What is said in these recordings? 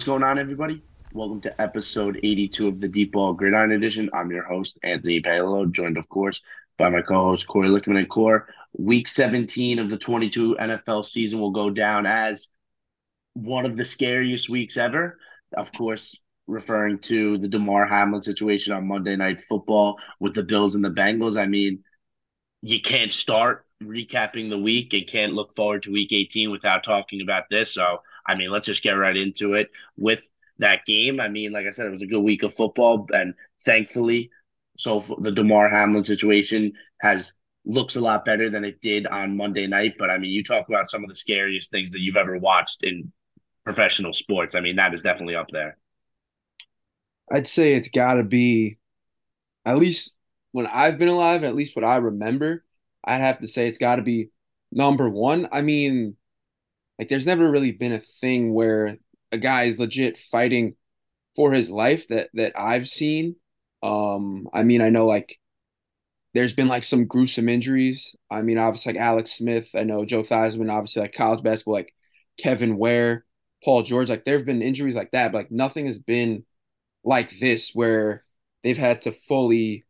What's going on, everybody? Welcome to episode 82 of the Deep Ball Gridiron Edition. I'm your host, Anthony Paolo, joined, of course, by my co host, Corey Lickman and Core. Week 17 of the 22 NFL season will go down as one of the scariest weeks ever. Of course, referring to the Damar Hamlin situation on Monday Night Football with the Bills and the Bengals. I mean, you can't start recapping the week and can't look forward to week 18 without talking about this. So, I mean, let's just get right into it with that game. I mean, like I said, it was a good week of football, and thankfully, so the Damar Hamlin situation has looks a lot better than it did on Monday night. But I mean, you talk about some of the scariest things that you've ever watched in professional sports. I mean, that is definitely up there. I'd say it's got to be, at least when I've been alive, at least what I remember, I'd have to say it's got to be number one. I mean, like, there's never really been a thing where a guy is legit fighting for his life that that I've seen. Um, I mean, I know like there's been like some gruesome injuries. I mean, obviously like Alex Smith. I know Joe Theismann, obviously like college basketball, like Kevin Ware, Paul George. Like there have been injuries like that, but like nothing has been like this where they've had to fully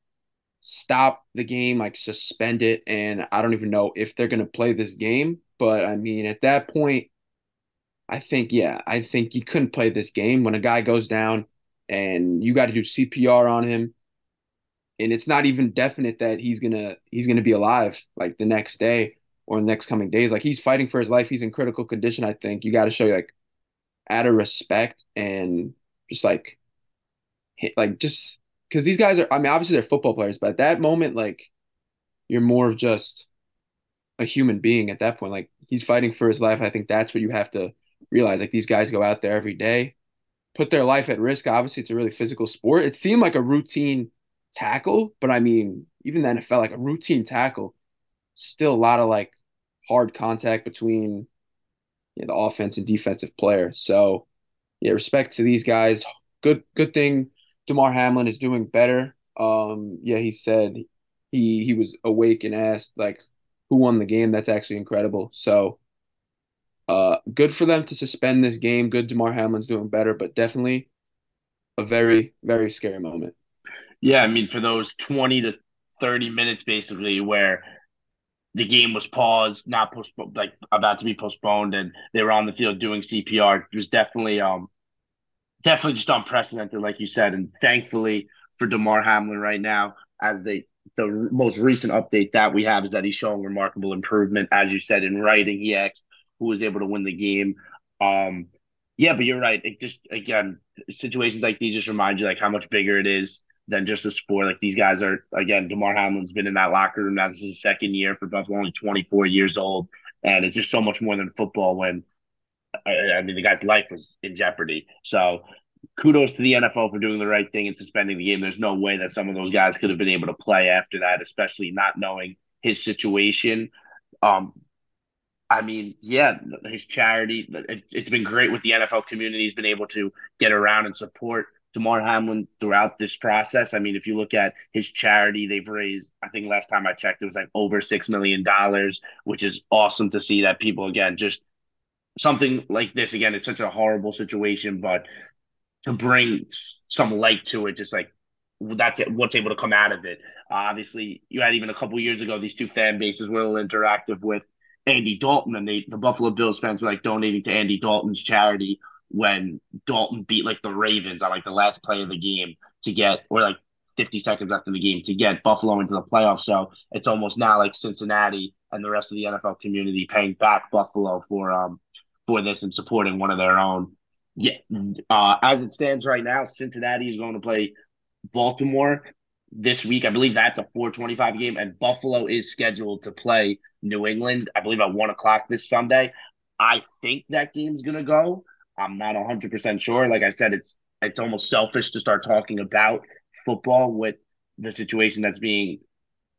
stop the game, like suspend it, and I don't even know if they're gonna play this game. But I mean, at that point, I think, yeah, I think you couldn't play this game when a guy goes down and you got to do CPR on him. And it's not even definite that he's gonna he's gonna be alive like the next day or the next coming days. Like he's fighting for his life. He's in critical condition. I think you got to show like out of respect and just like like just because these guys are. I mean, obviously they're football players, but at that moment, like you're more of just a human being at that point. Like he's fighting for his life. I think that's what you have to realize like these guys go out there every day, put their life at risk. Obviously, it's a really physical sport. It seemed like a routine tackle, but I mean, even the NFL, like a routine tackle, still a lot of like hard contact between you know, the offense and defensive player. So, yeah, respect to these guys. Good, good thing Damar Hamlin is doing better. Um, yeah, he said he he was awake and asked like who won the game. That's actually incredible. So uh, good for them to suspend this game. Good, Damar Hamlin's doing better, but definitely a very, very scary moment. Yeah, I mean, for those twenty to thirty minutes, basically, where the game was paused, not postponed, like about to be postponed, and they were on the field doing CPR. It was definitely, um, definitely just unprecedented, like you said. And thankfully for Damar Hamlin right now, as they the most recent update that we have is that he's showing remarkable improvement. As you said in writing, he asked who was able to win the game. Um, yeah, but you're right. It just again, situations like these just remind you like how much bigger it is than just a sport. Like these guys are again, Damar Hamlin's been in that locker room now. This is his second year for Buffalo, only 24 years old, and it's just so much more than football. When I, I mean, the guy's life was in jeopardy. So kudos to the NFL for doing the right thing and suspending the game. There's no way that some of those guys could have been able to play after that, especially not knowing his situation. Um, I mean, yeah, his charity, it, has been great with the NFL community. He's been able to get around and support Damar Hamlin throughout this process. I mean, if you look at his charity, they've raised, I think last time I checked, it was like over $6 million, which is awesome to see that people, again, just something like this. Again, it's such a horrible situation, but to bring some light to it, just like that's it, what's able to come out of it. Uh, obviously, you had even a couple years ago, these two fan bases were a little interactive with Andy Dalton, and they the Buffalo Bills fans were like donating to Andy Dalton's charity when Dalton beat like the Ravens on like the last play of the game to get or like 50 seconds after the game to get Buffalo into the playoffs. So it's almost now like Cincinnati and the rest of the NFL community paying back Buffalo for um for this and supporting one of their own. Yeah, uh, as it stands right now, Cincinnati is going to play Baltimore this week. I believe that's a 425 game, and Buffalo is scheduled to play New England, I believe at one o'clock this Sunday. I think that game's gonna go. I'm not 100 percent sure. Like I said, it's it's almost selfish to start talking about football with the situation that's being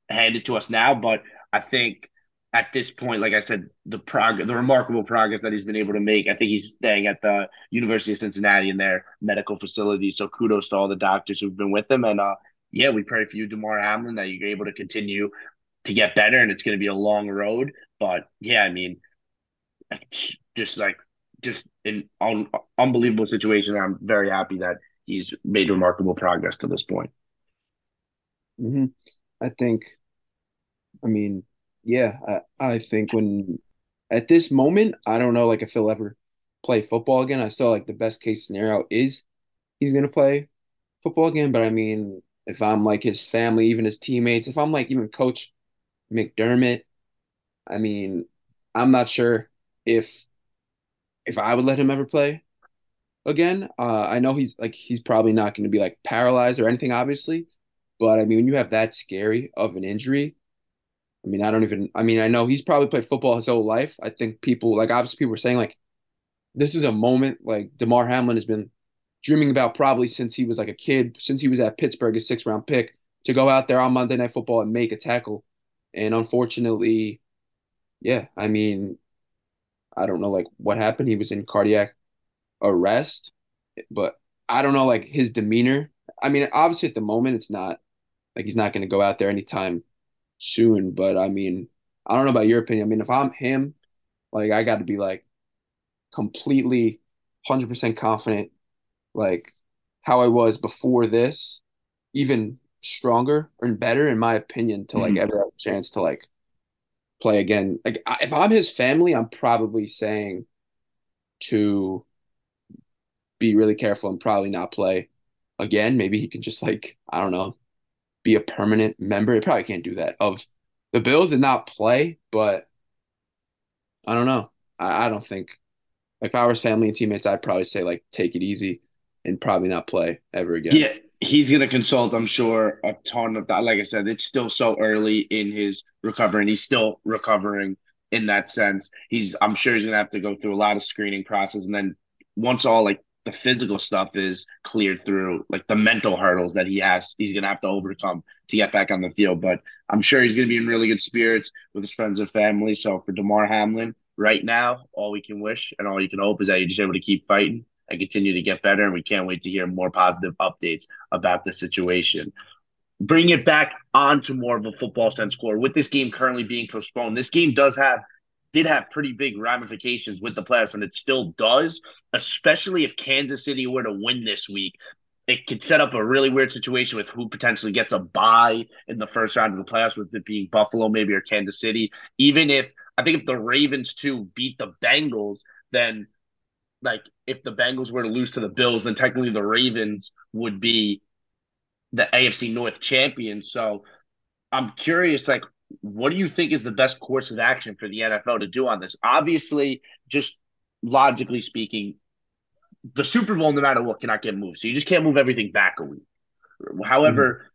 handed to us now. But I think at this point, like I said, the prog- the remarkable progress that he's been able to make. I think he's staying at the University of Cincinnati in their medical facility. So kudos to all the doctors who've been with him. And uh, yeah, we pray for you, Damar Hamlin, that you're able to continue to get better, and it's going to be a long road. But yeah, I mean, just like just an un- unbelievable situation. I'm very happy that he's made remarkable progress to this point. Mm-hmm. I think, I mean, yeah, I, I think when at this moment, I don't know like if he'll ever play football again. I still like the best case scenario is he's gonna play football again. But I mean, if I'm like his family, even his teammates, if I'm like even Coach McDermott, I mean, I'm not sure if if I would let him ever play again. Uh, I know he's like he's probably not going to be like paralyzed or anything, obviously. But I mean, when you have that scary of an injury, I mean, I don't even. I mean, I know he's probably played football his whole life. I think people like obviously people were saying like this is a moment like Damar Hamlin has been dreaming about probably since he was like a kid, since he was at Pittsburgh, a six round pick, to go out there on Monday Night Football and make a tackle. And unfortunately, yeah, I mean, I don't know like what happened. He was in cardiac arrest, but I don't know like his demeanor. I mean, obviously at the moment it's not like he's not going to go out there anytime soon, but I mean, I don't know about your opinion. I mean, if I'm him, like I got to be like completely 100% confident like how I was before this, even stronger and better in my opinion to like mm-hmm. ever have a chance to like play again. Like if I'm his family, I'm probably saying to be really careful and probably not play again. Maybe he can just like I don't know, be a permanent member. He probably can't do that of the Bills and not play, but I don't know. I, I don't think like if I was family and teammates, I'd probably say like take it easy and probably not play ever again. Yeah, he's to consult, I'm sure, a ton of that. Like I said, it's still so early in his recovery, and he's still recovering in that sense. He's, I'm sure, he's to have to go through a lot of screening process, and then once all like the physical stuff is cleared through, like the mental hurdles that he has, he's going to have to overcome to get back on the field. But I'm sure he's going to be in really good spirits with his friends and family. So for Damar Hamlin, right now, all we can wish and all you can hope is that you're just able to keep fighting and continue to get better. And we can't wait to hear more positive updates about the situation. Bring it back onto more of a football sense core with this game currently being postponed. This game does have did have pretty big ramifications with the playoffs, and it still does, especially if Kansas City were to win this week. It could set up a really weird situation with who potentially gets a bye in the first round of the playoffs, with it being Buffalo maybe or Kansas City. Even if I think if the Ravens too beat the Bengals, then like if the Bengals were to lose to the Bills, then technically the Ravens would be the AFC North champion. So I'm curious, like, what do you think is the best course of action for the NFL to do on this? Obviously, just logically speaking, the Super Bowl, no matter what, cannot get moved. So you just can't move everything back a week. However,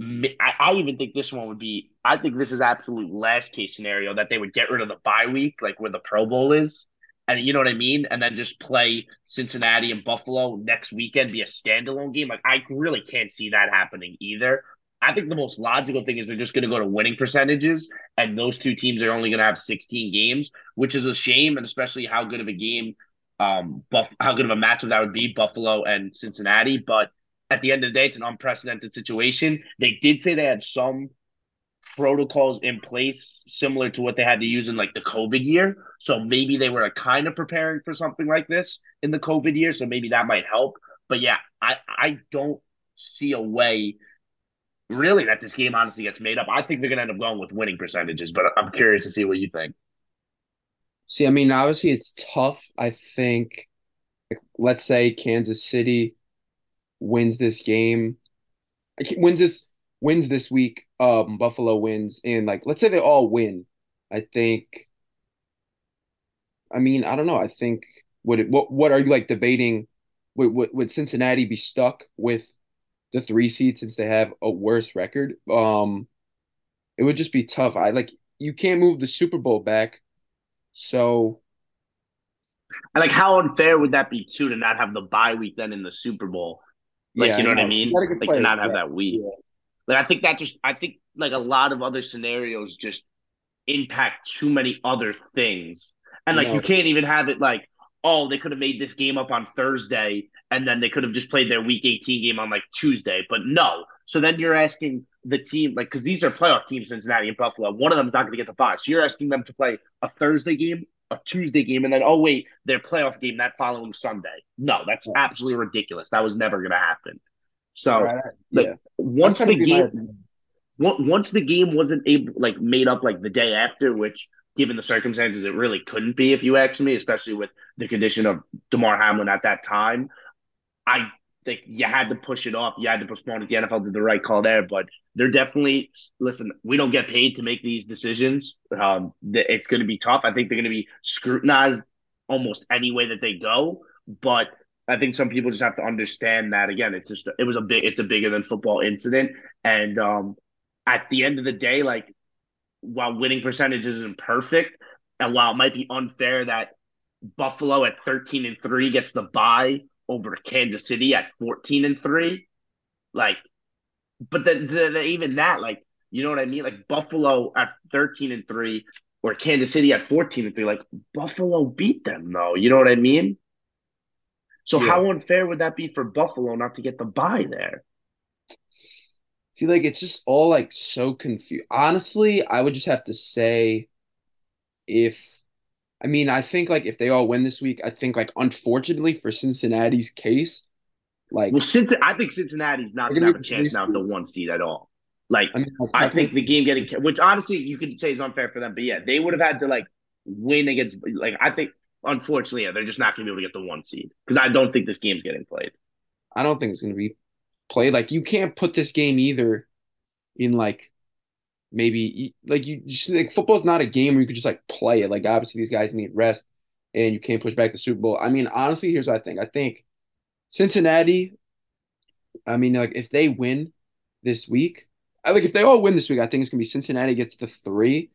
mm-hmm. I, I, even think this one would be. I think this is absolute last case scenario that they would get rid of the bye week, like where the Pro Bowl is, and you know what I mean, and then just play Cincinnati and Buffalo next weekend, be a standalone game. Like I really can't see that happening either. I think the most logical thing is they're just going to go to winning percentages, and those two teams are only going to have 16 games, which is a shame, and especially how good of a game, um, Buff- how good of a matchup that would be, Buffalo and Cincinnati. But at the end of the day, it's an unprecedented situation. They did say they had some protocols in place similar to what they had to use in like the COVID year. So maybe they were kind of preparing for something like this in the COVID year. So maybe that might help. But yeah, I, I don't see a way really that this game honestly gets made up. I think they're going to end up going with winning percentages, but I'm curious to see what you think. See, I mean, obviously it's tough. I think, let's say Kansas City wins this game, wins this wins this week, um, Buffalo wins, and like let's say they all win, I think. I mean, I don't know. I think would it, what what are you like debating? Would, would, would Cincinnati be stuck with the three seed since they have a worse record? Um, it would just be tough. I like you can't move the Super Bowl back, so. like, how unfair would that be too to not have the bye week then in the Super Bowl? Like, yeah, you know, what I mean? Like to not have yeah. that week. Yeah. Like I think that just I think like a lot of other scenarios just impact too many other things. And like no. you can't even have it like, oh, they could have made this game up on Thursday and then they could have just played their week 18 game on like Tuesday. But no. So then you're asking the team, like, because these are playoff teams, Cincinnati and Buffalo. One of them's not going to get the bye. So you're asking them to play a Thursday game a Tuesday game and then oh wait, their playoff game that following Sunday. No, that's absolutely ridiculous. That was never going to happen. So right. like yeah. once the game once the game wasn't able like made up like the day after, which given the circumstances it really couldn't be if you ask me, especially with the condition of Damar Hamlin at that time. I think you had to push it off. You had to postpone it. The NFL did the right call there, but they're definitely listen. We don't get paid to make these decisions. Um, it's going to be tough. I think they're going to be scrutinized almost any way that they go. But I think some people just have to understand that again. It's just it was a big. It's a bigger than football incident, and um, at the end of the day, like while winning percentage isn't perfect, and while it might be unfair that Buffalo at 13 and 3 gets the bye over Kansas City at 14 and 3, like but then the, the, even that, like, you know what I mean? Like Buffalo at 13 and 3 or Kansas City at 14 and 3, like Buffalo beat them though. You know what I mean? So yeah. how unfair would that be for Buffalo not to get the bye there? See, like it's just all like so confused. Honestly, I would just have to say if I mean, I think like if they all win this week, I think like unfortunately for Cincinnati's case, like well, Cincinnati, I think Cincinnati's not gonna have a chance now the one seed at all. Like I, mean, I think the game getting which honestly you could say is unfair for them, but yeah, they would have had to like win against like I think unfortunately yeah, they're just not gonna be able to get the one seed because I don't think this game's getting played. I don't think it's gonna be played. Like you can't put this game either in like maybe like you just like football's not a game where you could just like play it. Like obviously these guys need rest and you can't push back the Super Bowl. I mean, honestly, here's what I think. I think Cincinnati, I mean, like if they win this week, I like if they all win this week, I think it's gonna be Cincinnati gets the three.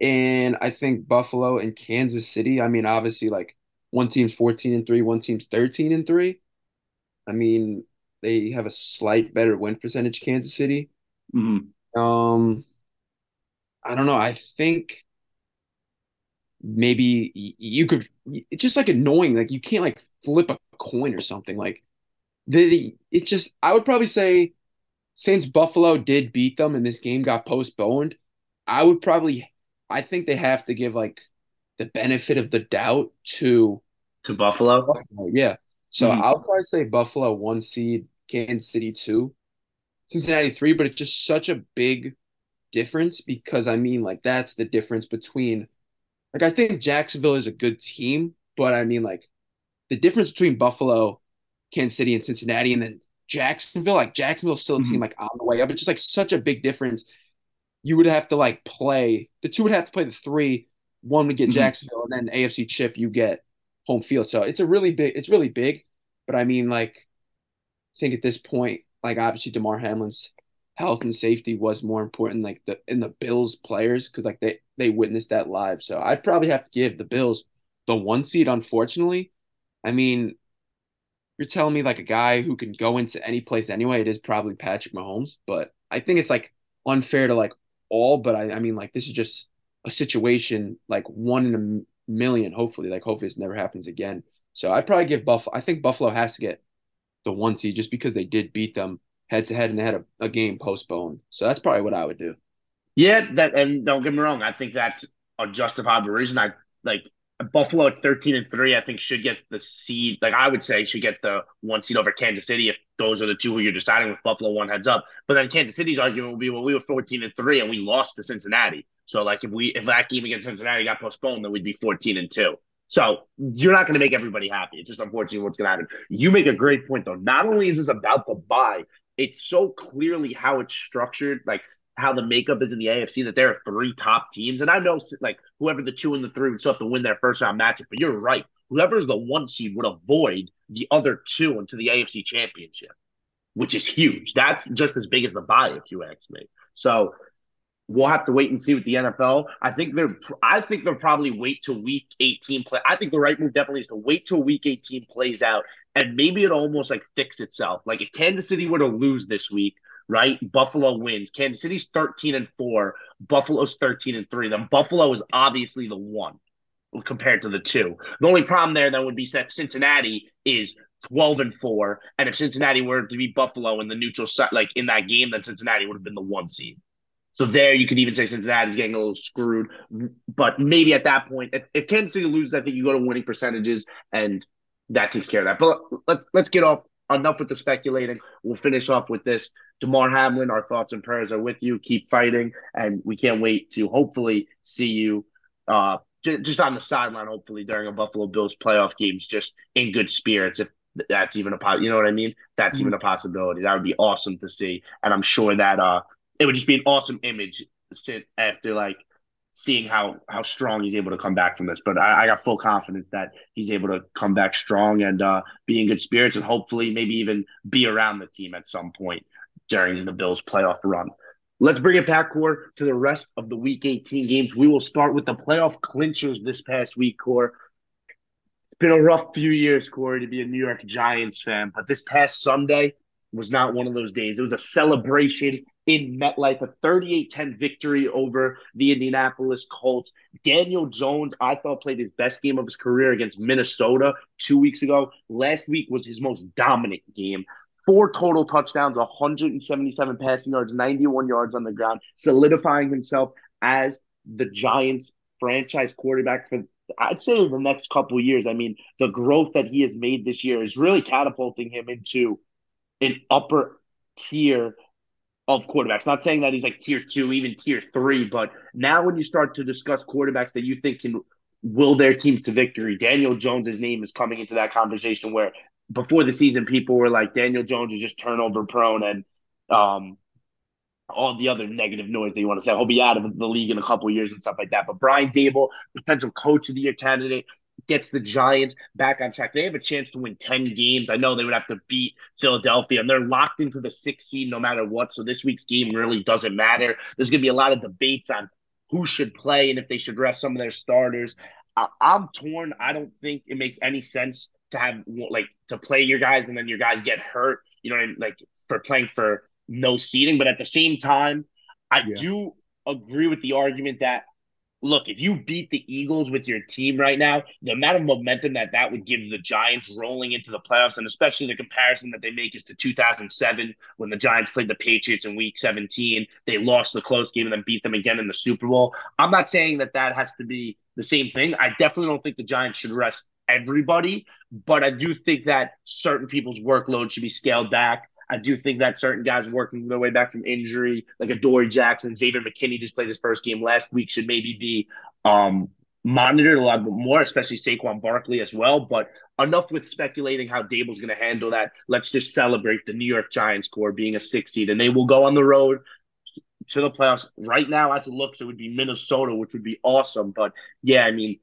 And I think Buffalo and Kansas City. I mean, obviously, like one team's 14 and three, one team's 13 and three. I mean, they have a slight better win percentage, Kansas City. Mm-hmm. Um, I don't know. I think maybe you could. It's just like annoying. Like you can't like flip a coin or something. Like the it's just. I would probably say since Buffalo did beat them and this game got postponed, I would probably. I think they have to give like the benefit of the doubt to to Buffalo. Buffalo yeah. So mm-hmm. I'll probably say Buffalo one seed, Kansas City two, Cincinnati three, but it's just such a big difference because I mean, like, that's the difference between, like, I think Jacksonville is a good team, but I mean, like, the difference between Buffalo, Kansas City, and Cincinnati, and then Jacksonville, like, Jacksonville's still a team, mm-hmm. like, on the way up. It's just, like, such a big difference. You would have to, like, play, the two would have to play the three. One would get mm-hmm. Jacksonville, and then AFC chip, you get home field. So it's a really big, it's really big. But I mean, like, I think at this point, like obviously Damar Hamlin's health and safety was more important, like the in the Bills players, because like they they witnessed that live. So I'd probably have to give the Bills the one seed. Unfortunately, I mean, you're telling me like a guy who can go into any place anyway. It is probably Patrick Mahomes, but I think it's like unfair to like all. But I I mean like this is just a situation like one in a million. Hopefully, like hopefully this never happens again. So I'd probably give Buffalo. I think Buffalo has to get the one seed just because they did beat them head to head and had a, a game postponed. So that's probably what I would do. Yeah, that and don't get me wrong, I think that's a justifiable reason. I like Buffalo at 13 and 3, I think should get the seed. Like I would say should get the one seed over Kansas City if those are the two who you're deciding with Buffalo one heads up. But then Kansas City's argument will be, well, we were 14 and 3 and we lost to Cincinnati. So like if we if that game against Cincinnati got postponed, then we'd be 14 and 2. So you're not going to make everybody happy. It's just unfortunately what's going to happen. You make a great point though. Not only is this about the bye, it's so clearly how it's structured, like how the makeup is in the AFC that there are three top teams. And I know like whoever the two and the three would still have to win their first round matchup, but you're right. Whoever's the one seed would avoid the other two into the AFC championship, which is huge. That's just as big as the bye, if you ask me. So we'll have to wait and see with the NFL. I think they're I think they'll probably wait till week 18 play. I think the right move definitely is to wait till week 18 plays out and maybe it almost like fix itself. Like if Kansas City were to lose this week, right? Buffalo wins. Kansas City's 13 and 4, Buffalo's 13 and 3. Then Buffalo is obviously the one compared to the two. The only problem there then would be that Cincinnati is 12 and 4. And if Cincinnati were to beat Buffalo in the neutral site, like in that game, then Cincinnati would have been the one seed. So there, you could even say Cincinnati's getting a little screwed. But maybe at that point, if, if Kansas City loses, I think you go to winning percentages, and that takes care of that. But let, let's get off enough with the speculating. We'll finish off with this. Damar Hamlin, our thoughts and prayers are with you. Keep fighting, and we can't wait to hopefully see you uh, just on the sideline, hopefully during a Buffalo Bills playoff games, just in good spirits. If that's even a you know what I mean? That's mm-hmm. even a possibility. That would be awesome to see, and I'm sure that uh, it would just be an awesome image after like seeing how how strong he's able to come back from this. But I, I, got full confidence that he's able to come back strong and uh, be in good spirits, and hopefully maybe even be around the team at some point during the Bills' playoff run. Let's bring it back, Core, to the rest of the Week 18 games. We will start with the playoff clinchers this past week, Core. It's been a rough few years, Corey, to be a New York Giants fan, but this past Sunday was not one of those days. It was a celebration in MetLife, a 38-10 victory over the Indianapolis Colts. Daniel Jones, I thought, played his best game of his career against Minnesota two weeks ago. Last week was his most dominant game. Four total touchdowns, 177 passing yards, 91 yards on the ground, solidifying himself as the Giants franchise quarterback for I'd say the next couple years. I mean, the growth that he has made this year is really catapulting him into an upper tier of quarterbacks. Not saying that he's like tier two, even tier three, but now when you start to discuss quarterbacks that you think can will their teams to victory, Daniel Jones's name is coming into that conversation where before the season people were like Daniel Jones is just turnover prone and um all the other negative noise that you want to say. He'll be out of the league in a couple years and stuff like that. But Brian Daboll, potential coach of the year candidate, gets the Giants back on track. They have a chance to win 10 games. I know they would have to beat Philadelphia, and they're locked into the sixth seed no matter what. So this week's game really doesn't matter. There's going to be a lot of debates on who should play and if they should rest some of their starters. I- I'm torn. I don't think it makes any sense to have like to play your guys and then your guys get hurt. You know, I mean? like for playing for no seating. But at the same time, I yeah. do agree with the argument that look, if you beat the Eagles with your team right now, the amount of momentum that that would give the Giants rolling into the playoffs, and especially the comparison that they make is to 2007 when the Giants played the Patriots in Week 17. They lost the close game and then beat them again in the Super Bowl. I'm not saying that that has to be the same thing. I definitely don't think the Giants should rest everybody, but I do think that certain people's workload should be scaled back. I do think that certain guys working their way back from injury, like Adoree Jackson, Xavier McKinney just played his first game last week, should maybe be um, monitored a lot more, especially Saquon Barkley as well. But enough with speculating how Daboll's going to handle that. Let's just celebrate the New York Giants core being a six seed, and they will go on the road to the playoffs. Right now, as it looks, it would be Minnesota, which would be awesome. But yeah, I mean,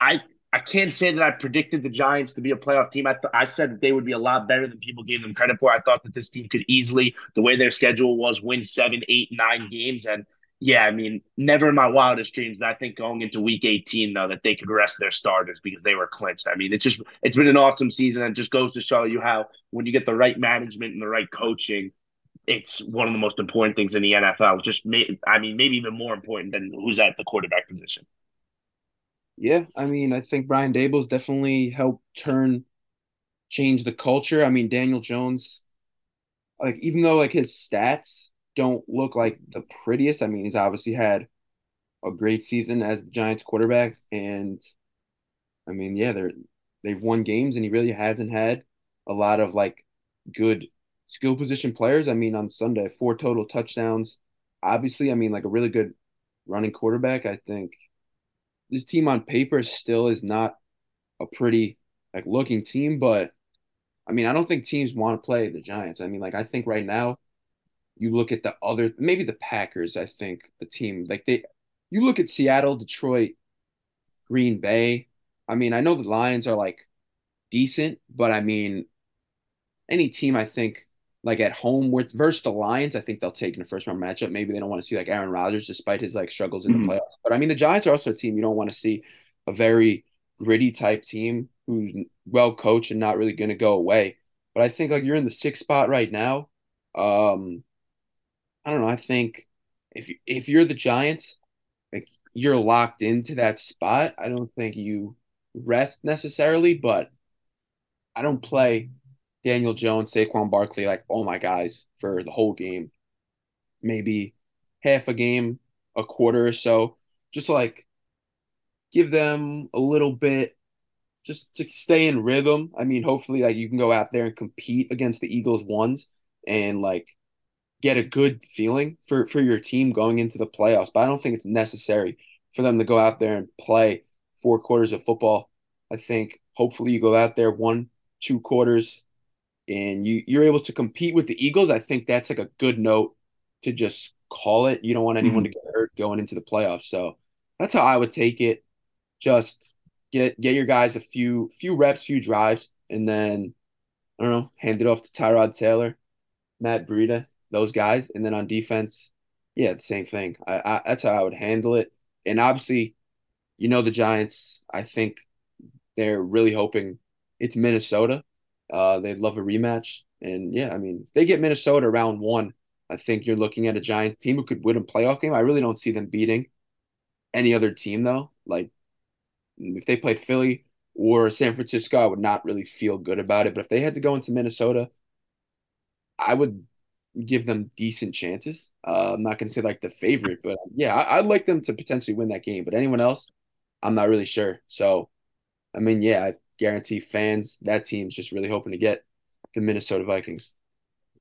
I I can't say that I predicted the Giants to be a playoff team. I, th- I said that they would be a lot better than people gave them credit for. I thought that this team could easily, the way their schedule was, win seven, eight, nine games. And yeah, I mean, never in my wildest dreams that I think going into week 18, though, that they could rest their starters because they were clinched. I mean, it's just, it's been an awesome season and just goes to show you how when you get the right management and the right coaching, it's one of the most important things in the NFL. Just, may, I mean, maybe even more important than who's at the quarterback position. Yeah, I mean, I think Brian Daboll's definitely helped turn, change the culture. I mean, Daniel Jones, like even though like his stats don't look like the prettiest, I mean, he's obviously had a great season as the Giants quarterback, and I mean, yeah, they're they've won games, and he really hasn't had a lot of like good skill position players. I mean, on Sunday, four total touchdowns. Obviously, I mean, like a really good running quarterback. I think this team on paper still is not a pretty like looking team, but I mean, I don't think teams want to play the Giants. I mean, like I think right now, you look at the other maybe the Packers. I think the team like they, you look at Seattle, Detroit, Green Bay. I mean, I know the Lions are like decent, but I mean, any team I think like at home with versus the Lions, I think they'll take in a first round matchup. Maybe they don't want to see like Aaron Rodgers despite his like struggles in the mm-hmm. playoffs. But I mean, the Giants are also a team you don't want to see a very gritty type team who's well coached and not really going to go away. But I think like you're in the sixth spot right now. Um, I don't know. I think if if you're the Giants, like you're locked into that spot. I don't think you rest necessarily, but I don't play Daniel Jones, Saquon Barkley, like all my guys for the whole game. Maybe half a game, a quarter or so, just like give them a little bit just to stay in rhythm. I mean, hopefully like you can go out there and compete against the Eagles ones and like get a good feeling for for your team going into the playoffs. But I don't think it's necessary for them to go out there and play four quarters of football. I think hopefully you go out there one, two quarters and you you're able to compete with the Eagles. I think that's like a good note to just call it. You don't want anyone mm-hmm. to get hurt going into the playoffs. So that's how I would take it. Just get get your guys a few few reps, few drives, and then I don't know, hand it off to Tyrod Taylor, Matt Breida, those guys, and then on defense, yeah, the same thing. I, I that's how I would handle it. And obviously, you know the Giants. I think they're really hoping it's Minnesota. Uh, they'd love a rematch, and yeah, I mean, if they get Minnesota round one, I think you're looking at a Giants team who could win a playoff game. I really don't see them beating any other team though. Like if they played Philly or San Francisco, I would not really feel good about it. But if they had to go into Minnesota, I would give them decent chances. Uh, I'm not going to say like the favorite, but yeah, I, would like them to potentially win that game. But anyone else, I'm not really sure. So, I mean, yeah, guarantee fans that team's just really hoping to get the Minnesota Vikings.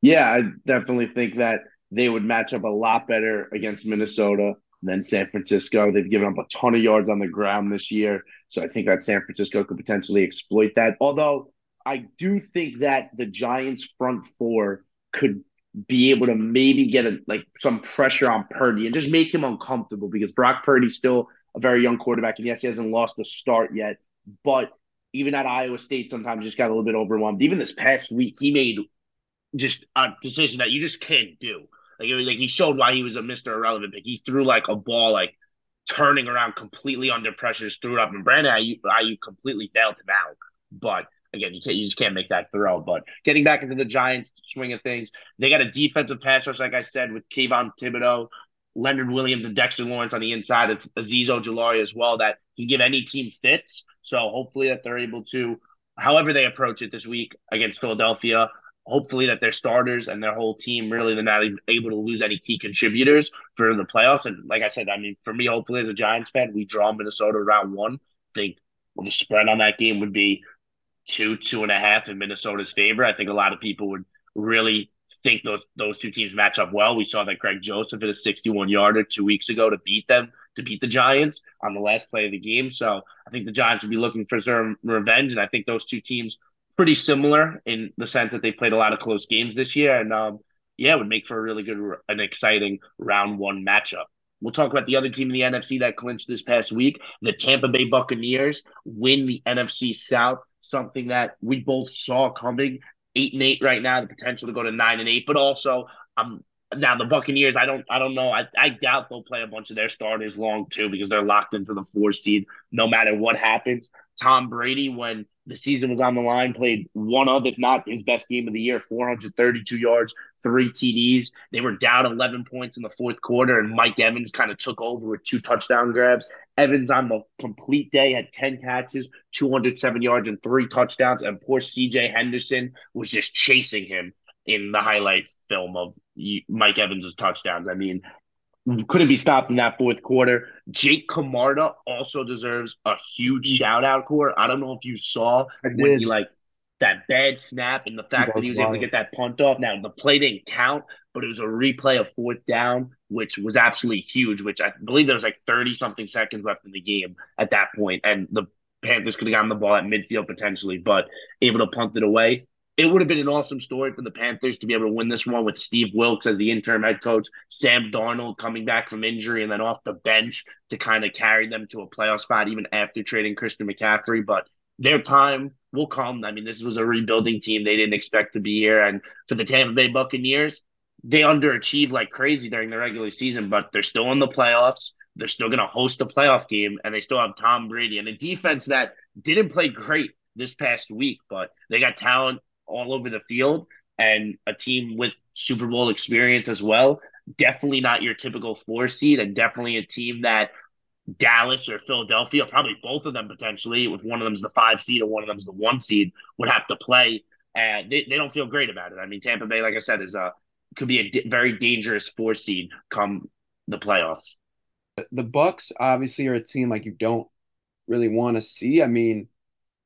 Yeah, I definitely think that they would match up a lot better against Minnesota than San Francisco. They've given up a ton of yards on the ground this year. So I think that San Francisco could potentially exploit that. Although I do think that the Giants front four could be able to maybe get a, like some pressure on Purdy and just make him uncomfortable because Brock Purdy's still a very young quarterback. And yes, he hasn't lost the start yet. But even at Iowa State, sometimes just got a little bit overwhelmed. Even this past week, he made just a decision that you just can't do. Like, it was, like he showed why he was a Mr. Irrelevant pick. He threw like a ball like turning around completely under pressure, just threw it up. And Brandon Aiyuk, Aiyuk completely failed him out. But again, you can't you just can't make that throw. But getting back into the Giants swing of things, they got a defensive pass rush, like I said, with Kayvon Thibodeaux, Leonard Williams, and Dexter Lawrence on the inside, of Azeez Ojulari as well. That can give any team fits. So hopefully that they're able to, however they approach it this week against Philadelphia, hopefully that their starters and their whole team really they're not able to lose any key contributors for the playoffs. And like I said, I mean, for me, hopefully as a Giants fan, we draw Minnesota round one. I think the spread on that game would be two, two and a half in Minnesota's favor. I think a lot of people would really think those those two teams match up well. We saw that Greg Joseph hit a 61 yarder two weeks ago to beat them, to beat the Giants on the last play of the game. So I think the Giants would be looking for some revenge. And I think those two teams pretty similar in the sense that they played a lot of close games this year, and um, yeah, it would make for a really good, an exciting round one matchup. We'll talk about the other team in the NFC that clinched this past week. The Tampa Bay Buccaneers win the NFC South, something that we both saw coming. Eight and eight right now, the potential to go to nine and eight, but also um now the Buccaneers, I don't I don't know. I, I doubt they'll play a bunch of their starters long too because they're locked into the four seed no matter what happens. Tom Brady, when the season was on the line, played one of, if not his best game of the year, 432 yards, three TDs. They were down 11 points in the fourth quarter, and Mike Evans kind of took over with two touchdown grabs. Evans on the complete day had 10 catches, 207 yards, and three touchdowns. And poor CJ Henderson was just chasing him in the highlight film of Mike Evans' touchdowns. I mean, couldn't be stopped in that fourth quarter. Jake Camarda also deserves a huge mm-hmm. shout out, Core. I don't know if you saw when he like that bad snap and the fact that he was wild. able to get that punt off. Now the play didn't count, but it was a replay of fourth down, which was absolutely huge. Which I believe there was like thirty something seconds left in the game at that point, and the Panthers could have gotten the ball at midfield potentially, but able to punt it away it would have been an awesome story for the Panthers to be able to win this one with Steve Wilks as the interim head coach, Sam Darnold coming back from injury and then off the bench to kind of carry them to a playoff spot even after trading Christian McCaffrey. But their time will come. I mean, this was a rebuilding team. They didn't expect to be here. And for the Tampa Bay Buccaneers, they underachieved like crazy during the regular season, but they're still in the playoffs. They're still going to host a playoff game, and they still have Tom Brady and a defense that didn't play great this past week, but they got talent all over the field and a team with Super Bowl experience as well. Definitely not your typical four seed, and definitely a team that Dallas or Philadelphia, probably both of them potentially, if one of them's the five seed and one of them's the one seed, would have to play. And they, they don't feel great about it. I mean, Tampa Bay, like I said, is a could be a d- very dangerous four seed come the playoffs. The Bucks obviously are a team like you don't really want to see. I mean,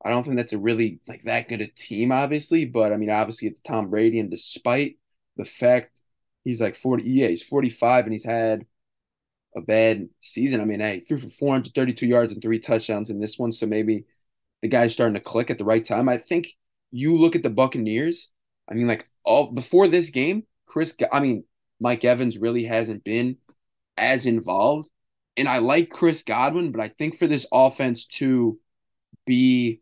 I don't think that's a really like that good a team, obviously, but I mean, obviously it's Tom Brady, and despite the fact he's like 40, yeah, he's 45 and he's had a bad season. I mean, hey, threw for 432 yards and three touchdowns in this one, so maybe the guy's starting to click at the right time. I think you look at the Buccaneers. I mean, like all before this game, Chris. I mean, Mike Evans really hasn't been as involved, and I like Chris Godwin, but I think for this offense to be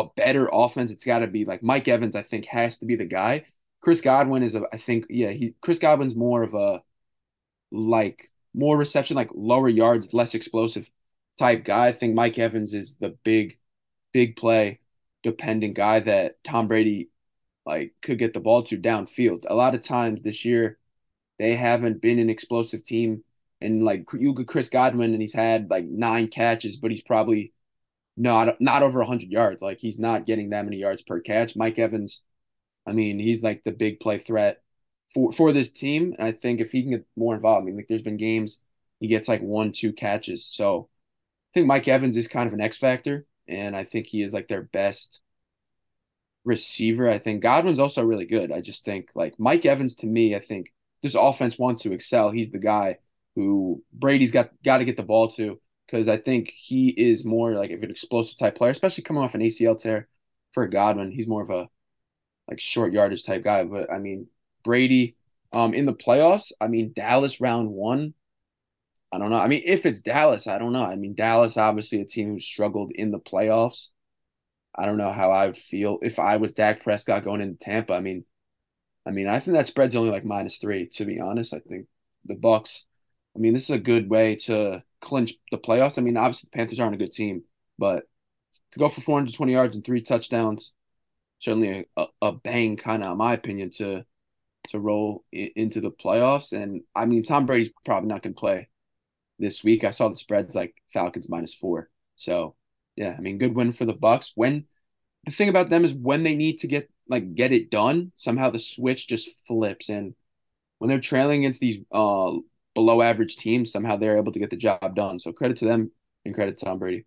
a better offense, it's got to be like Mike Evans. I think has to be the guy. Chris Godwin is a. I think yeah, he Chris Godwin's more of a like more reception, like lower yards, less explosive type guy. I think Mike Evans is the big, big play dependent guy that Tom Brady like could get the ball to downfield. A lot of times this year, they haven't been an explosive team. And like you look at Chris Godwin, and he's had like nine catches, but he's probably not not over hundred yards. Like he's not getting that many yards per catch. Mike Evans, I mean, he's like the big play threat for for this team. And I think if he can get more involved, I mean, like there's been games he gets like one, two catches. So I think Mike Evans is kind of an X factor, and I think he is like their best receiver. I think Godwin's also really good. I just think like Mike Evans to me, I think this offense wants to excel. He's the guy who Brady's got got to get the ball to because I think he is more like an explosive type player, especially coming off an ACL tear for Godwin. He's more of a like short yardage type guy. But I mean, Brady um, in the playoffs. I mean, Dallas round one. I don't know. I mean, if it's Dallas, I don't know. I mean, Dallas obviously a team who struggled in the playoffs. I don't know how I would feel if I was Dak Prescott going into Tampa. I mean, I mean, I think that spread's only like minus three. To be honest, I think the Bucks. I mean, this is a good way to clinch the playoffs. I mean, obviously the Panthers aren't a good team, but to go for 420 yards and three touchdowns, certainly a, a bang kind of, in my opinion, to to roll into the playoffs. And I mean, Tom Brady's probably not going to play this week. I saw the spreads like Falcons minus four. So yeah, I mean, good win for the Bucks. When the thing about them is when they need to get like get it done, somehow the switch just flips. And when they're trailing against these uh below average teams, somehow they're able to get the job done. So credit to them and credit to Tom Brady.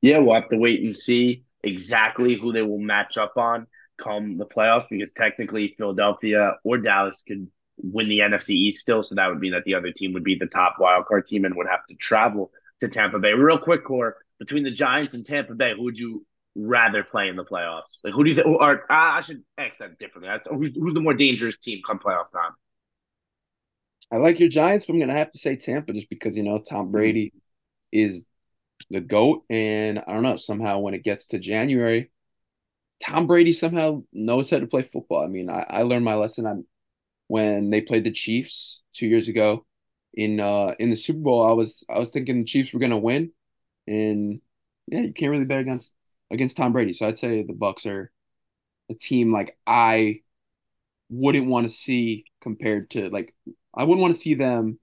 Yeah, we'll have to wait and see exactly who they will match up on come the playoffs because technically Philadelphia or Dallas could win the NFC East still. So that would mean that the other team would be the top wild card team and would have to travel to Tampa Bay. Real quick, core between the Giants and Tampa Bay, who would you rather play in the playoffs? Like, who do you think? Or I should ask that differently. That's who's who's the more dangerous team come playoff time? I like your Giants, but I'm gonna have to say Tampa just because you know Tom Brady is the goat, and I don't know somehow when it gets to January, Tom Brady somehow knows how to play football. I mean, I, I learned my lesson on when they played the Chiefs two years ago in uh in the Super Bowl. I was I was thinking the Chiefs were gonna win, and yeah, you can't really bet against against Tom Brady. So I'd say the Bucks are a team like I wouldn't want to see compared to like I wouldn't want to see them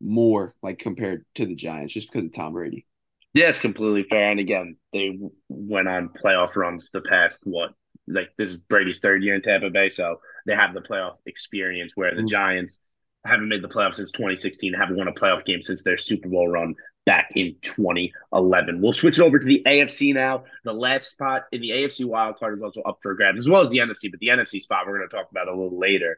more like compared to the Giants just because of Tom Brady. Yeah, it's completely fair. And again, they went on playoff runs the past what like this is Brady's third year in Tampa Bay, so they have the playoff experience where the mm-hmm. Giants haven't made the playoffs since 2016, haven't won a playoff game since their Super Bowl run back in 2011. We'll switch it over to the AFC now. The last spot in the AFC wildcard is also up for grabs, as well as the NFC, but the NFC spot we're going to talk about a little later.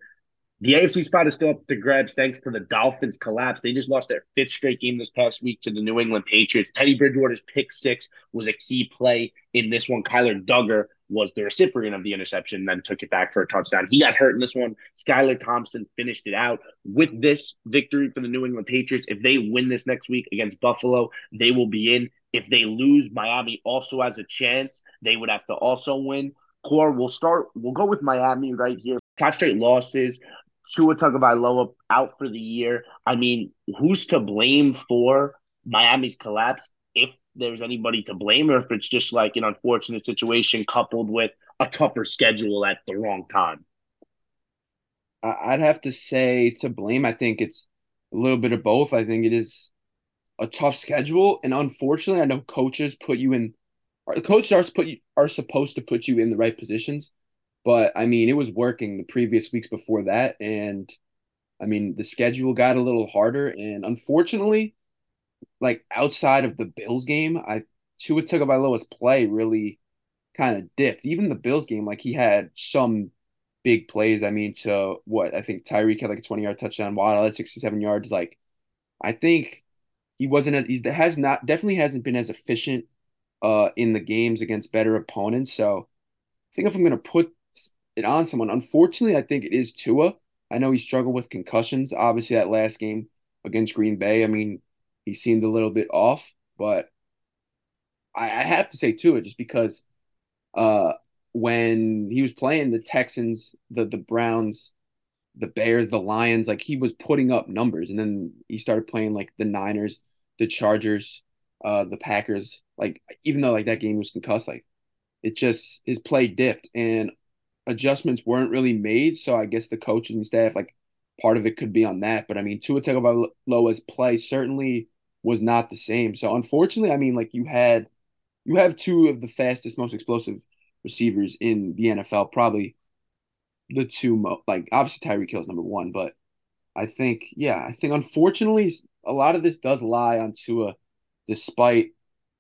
The AFC spot is still up to grabs thanks to the Dolphins' collapse. They just lost their fifth straight game this past week to the New England Patriots. Teddy Bridgewater's pick six was a key play in this one. Kyler Dugger was the recipient of the interception, then took it back for a touchdown. He got hurt in this one. Skylar Thompson finished it out. With this victory for the New England Patriots, if they win this next week against Buffalo, they will be in. If they lose, Miami also has a chance. They would have to also win. Core, we'll start. We'll go with Miami right here. Five straight losses. Tua Tagovailoa out for the year. I mean, who's to blame for Miami's collapse? If there's anybody to blame, or if it's just like an unfortunate situation coupled with a tougher schedule at the wrong time. I'd have to say to blame. I think it's a little bit of both. I think it is a tough schedule, and unfortunately, I know coaches put you in. Coaches are put you, are supposed to put you in the right positions but I mean, it was working the previous weeks before that, and I mean, the schedule got a little harder, and unfortunately, like outside of the Bills game, I Tua Tagovailoa's play really kind of dipped. Even the Bills game, like he had some big plays. I mean, to what I think Tyreek had like a 20 yard touchdown, Waddle had 67 yards. Like, I think he wasn't as he's has not definitely hasn't been as efficient uh in the games against better opponents. So I think if I'm gonna put it on someone, unfortunately, I think it is Tua. I know he struggled with concussions. Obviously, that last game against Green Bay, I mean, he seemed a little bit off, but I, I have to say Tua just because uh when he was playing the Texans, the the Browns, the Bears, the Lions, like he was putting up numbers, and then he started playing like the Niners, the Chargers, uh, the Packers. Like even though like that game was concussed, like it just his play dipped and adjustments weren't really made. So I guess the coaching staff, like part of it could be on that. But I mean, Tua Tagovailoa's play certainly was not the same. So unfortunately, I mean, like you had you have two of the fastest, most explosive receivers in the NFL. Probably the two mo- like obviously Tyreek Hill's number one, but I think yeah, I think unfortunately a lot of this does lie on Tua, despite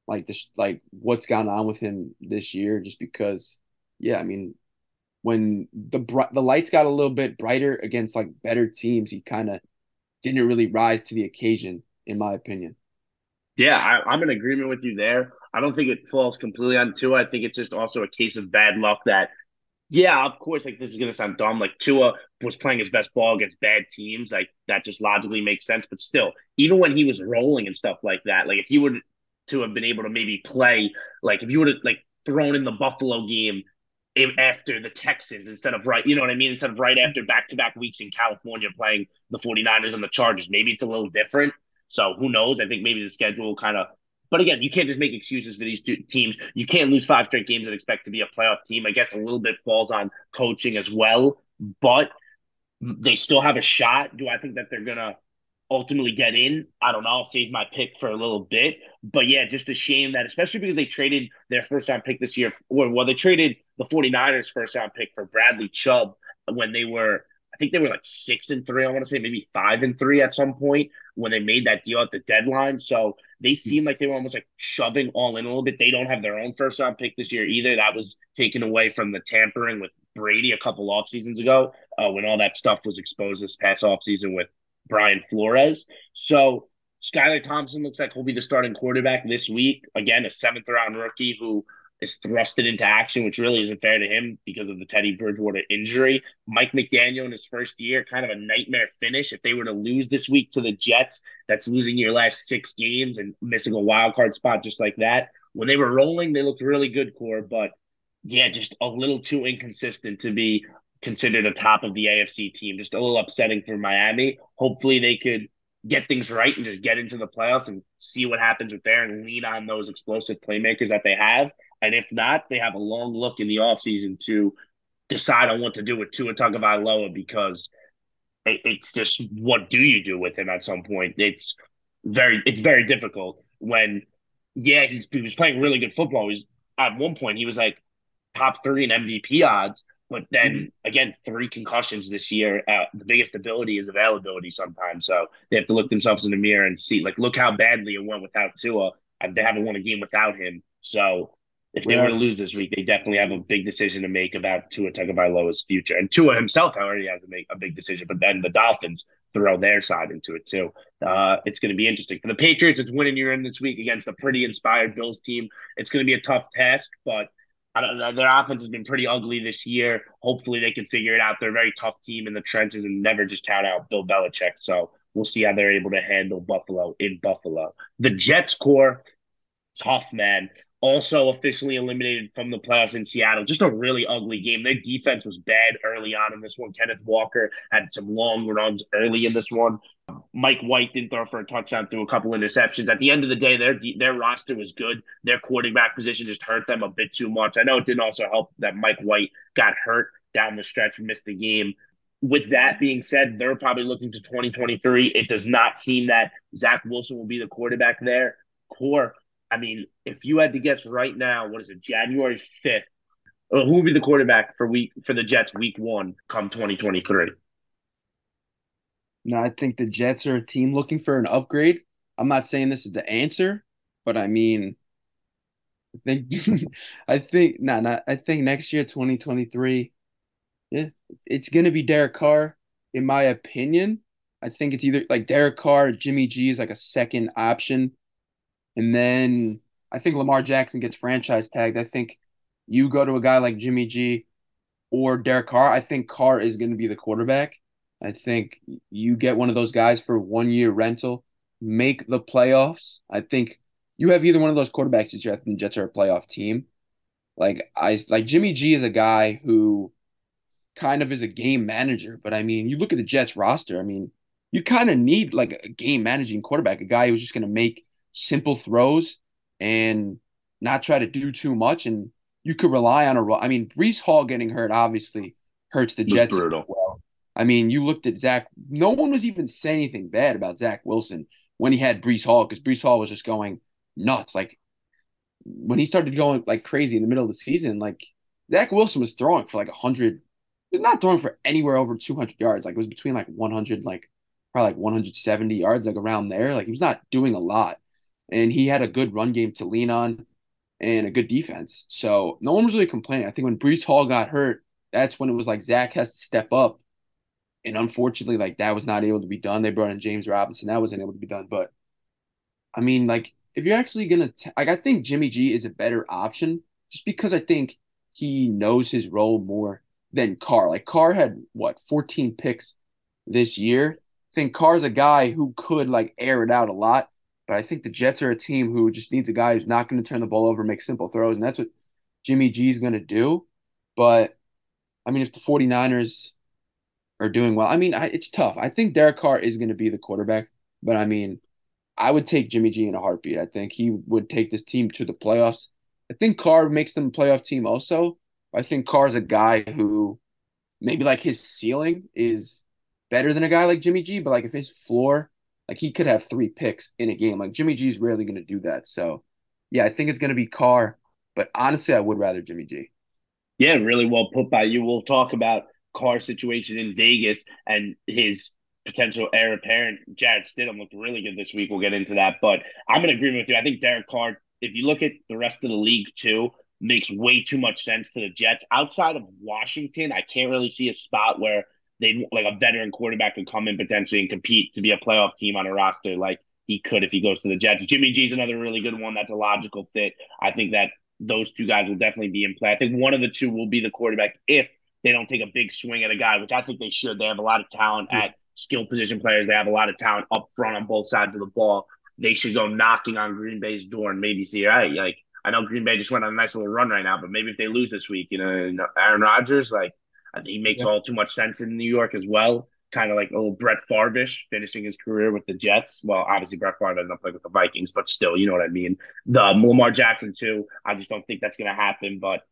like this like what's gone on with him this year. Just because yeah, I mean when the br- the lights got a little bit brighter against like better teams, he kind of didn't really rise to the occasion, in my opinion. Yeah, I, am in agreement with you there. I don't think it falls completely on Tua. I think it's just also a case of bad luck that, yeah, of course, like this is gonna sound dumb. Like Tua was playing his best ball against bad teams, like that just logically makes sense. But still, even when he was rolling and stuff like that, like if he would to have been able to maybe play, like if you would have like thrown in the Buffalo game after the Texans instead of right, you know what I mean? Instead of right after back to back weeks in California playing the 49ers and the Chargers. Maybe it's a little different. So who knows? I think maybe the schedule kind of but again, you can't just make excuses for these two teams. You can't lose five straight games and expect to be a playoff team. I guess a little bit falls on coaching as well, but they still have a shot. Do I think that they're gonna ultimately get in? I don't know. I'll save my pick for a little bit. But yeah, just a shame that especially because they traded their first round pick this year, or well, they traded the 49ers first round pick for Bradley Chubb when they were I think they were like six and three. I want to say maybe five and three at some point when they made that deal at the deadline. So they seem like they were almost like shoving all in a little bit. They don't have their own first round pick this year either. That was taken away from the tampering with Brady a couple off seasons ago uh, when all that stuff was exposed this past off season with Brian Flores. So Skylar Thompson looks like he'll be the starting quarterback this week. Again, a seventh round rookie who is thrusted into action, which really isn't fair to him because of the Teddy Bridgewater injury. Mike McDaniel in his first year, kind of a nightmare finish. If they were to lose this week to the Jets, that's losing your last six games and missing a wild card spot just like that. When they were rolling, they looked really good, core, but yeah, just a little too inconsistent to be considered a top of the AFC team. Just a little upsetting for Miami. Hopefully they could get things right and just get into the playoffs and see what happens with there and lean on those explosive playmakers that they have. And if not, they have a long look in the offseason to decide on what to do with Tua Tagovailoa because it, it's just what do you do with him at some point? It's very it's very difficult when yeah he's he was playing really good football. He's at one point he was like top three in MVP odds, but then again, three concussions this year. Uh, the biggest ability is availability sometimes. So they have to look themselves in the mirror and see, like, look how badly it went without Tua. And they haven't won a game without him. So if they yeah. were to lose this week, they definitely have a big decision to make about Tua Tagovailoa's future. And Tua himself already has to make a big decision, but then the Dolphins throw their side into it too. Uh, it's going to be interesting for the Patriots. It's winning your in this week against a pretty inspired Bills team. It's going to be a tough task, but their offense has been pretty ugly this year. Hopefully, they can figure it out. They're a very tough team in the trenches and never just count out Bill Belichick. So we'll see how they're able to handle Buffalo in Buffalo. The Jets core, tough man also officially eliminated from the playoffs in Seattle. Just a really ugly game. Their defense was bad early on in this one. Kenneth Walker had some long runs early in this one. Mike White didn't throw for a touchdown, threw a couple interceptions. At the end of the day, their their roster was good. Their quarterback position just hurt them a bit too much. I know it didn't also help that Mike White got hurt down the stretch, missed the game. With that being said, they're probably looking to 2023. It does not seem that Zach Wilson will be the quarterback there. Core I mean, if you had to guess right now, what is it, January 5th, uh, who will be the quarterback for week for the Jets week one come 2023? No, I think the Jets are a team looking for an upgrade. I'm not saying this is the answer, but I mean, I think I think no, nah, I think next year, 2023, yeah, it's gonna be Derek Carr, in my opinion. I think it's either like Derek Carr, Jimmy G is like a second option. And then I think Lamar Jackson gets franchise tagged. I think you go to a guy like Jimmy G or Derek Carr. I think Carr is going to be the quarterback. I think you get one of those guys for one year rental, make the playoffs. I think you have either one of those quarterbacks that you have the Jets are a playoff team. Like I like Jimmy G is a guy who kind of is a game manager, but I mean, you look at the Jets roster, I mean, you kind of need like a game managing quarterback, a guy who's just going to make simple throws and not try to do too much. And you could rely on a. I mean, Breece Hall getting hurt obviously hurts the Jets as well. I mean, you looked at Zach. No one was even saying anything bad about Zach Wilson when he had Breece Hall because Breece Hall was just going nuts. Like when he started going like crazy in the middle of the season, like Zach Wilson was throwing for like hundred. He was not throwing for anywhere over 200 yards. Like it was between like 100, like probably like 170 yards, like around there. Like he was not doing a lot. And he had a good run game to lean on and a good defense. So no one was really complaining. I think when Breece Hall got hurt, that's when it was like Zach has to step up. And unfortunately, like that was not able to be done. They brought in James Robinson. That wasn't able to be done. But I mean, like, if you're actually gonna t- like I think Jimmy G is a better option just because I think he knows his role more than Carr. Like Carr had what 14 picks this year I think Carr's a guy who could like air it out a lot, but I think the Jets are a team who just needs a guy who's not going to turn the ball over, make simple throws, and that's what Jimmy G is going to do. But I mean, if the 49ers are doing well, I mean, I, it's tough. I think Derek Carr is going to be the quarterback, but I mean, I would take Jimmy G in a heartbeat. I think he would take this team to the playoffs. I think Carr makes them a playoff team also. I think Carr's a guy who maybe like his ceiling is better than a guy like Jimmy G, but like if his floor, like he could have three picks in a game. Like Jimmy G is rarely going to do that. So yeah, I think it's going to be Carr, but honestly, I would rather Jimmy G. Yeah, really well put by you. We'll talk about Carr's situation in Vegas and his potential heir apparent. Jarrett Stidham looked really good this week. We'll get into that, but I'm in agreement with you. I think Derek Carr. If you look at the rest of the league too, makes way too much sense to the Jets. Outside of Washington, I can't really see a spot where they like a veteran quarterback could come in potentially and compete to be a playoff team on a roster like he could if he goes to the Jets. Jimmy G's another really good one. That's a logical fit. I think that those two guys will definitely be in play. I think one of the two will be the quarterback if they don't take a big swing at a guy, which I think they should. They have a lot of talent at skill position players. They have a lot of talent up front on both sides of the ball. They should go knocking on Green Bay's door and maybe see, right, like I know Green Bay just went on a nice little run right now, but maybe if they lose this week, you know, Aaron Rodgers, like he makes all too much sense in New York as well. Kind of like old Brett Favre-ish, finishing his career with the Jets. Well, obviously Brett Favre ended up playing with the Vikings, but still, you know what I mean. The Lamar Jackson too. I just don't think that's going to happen. But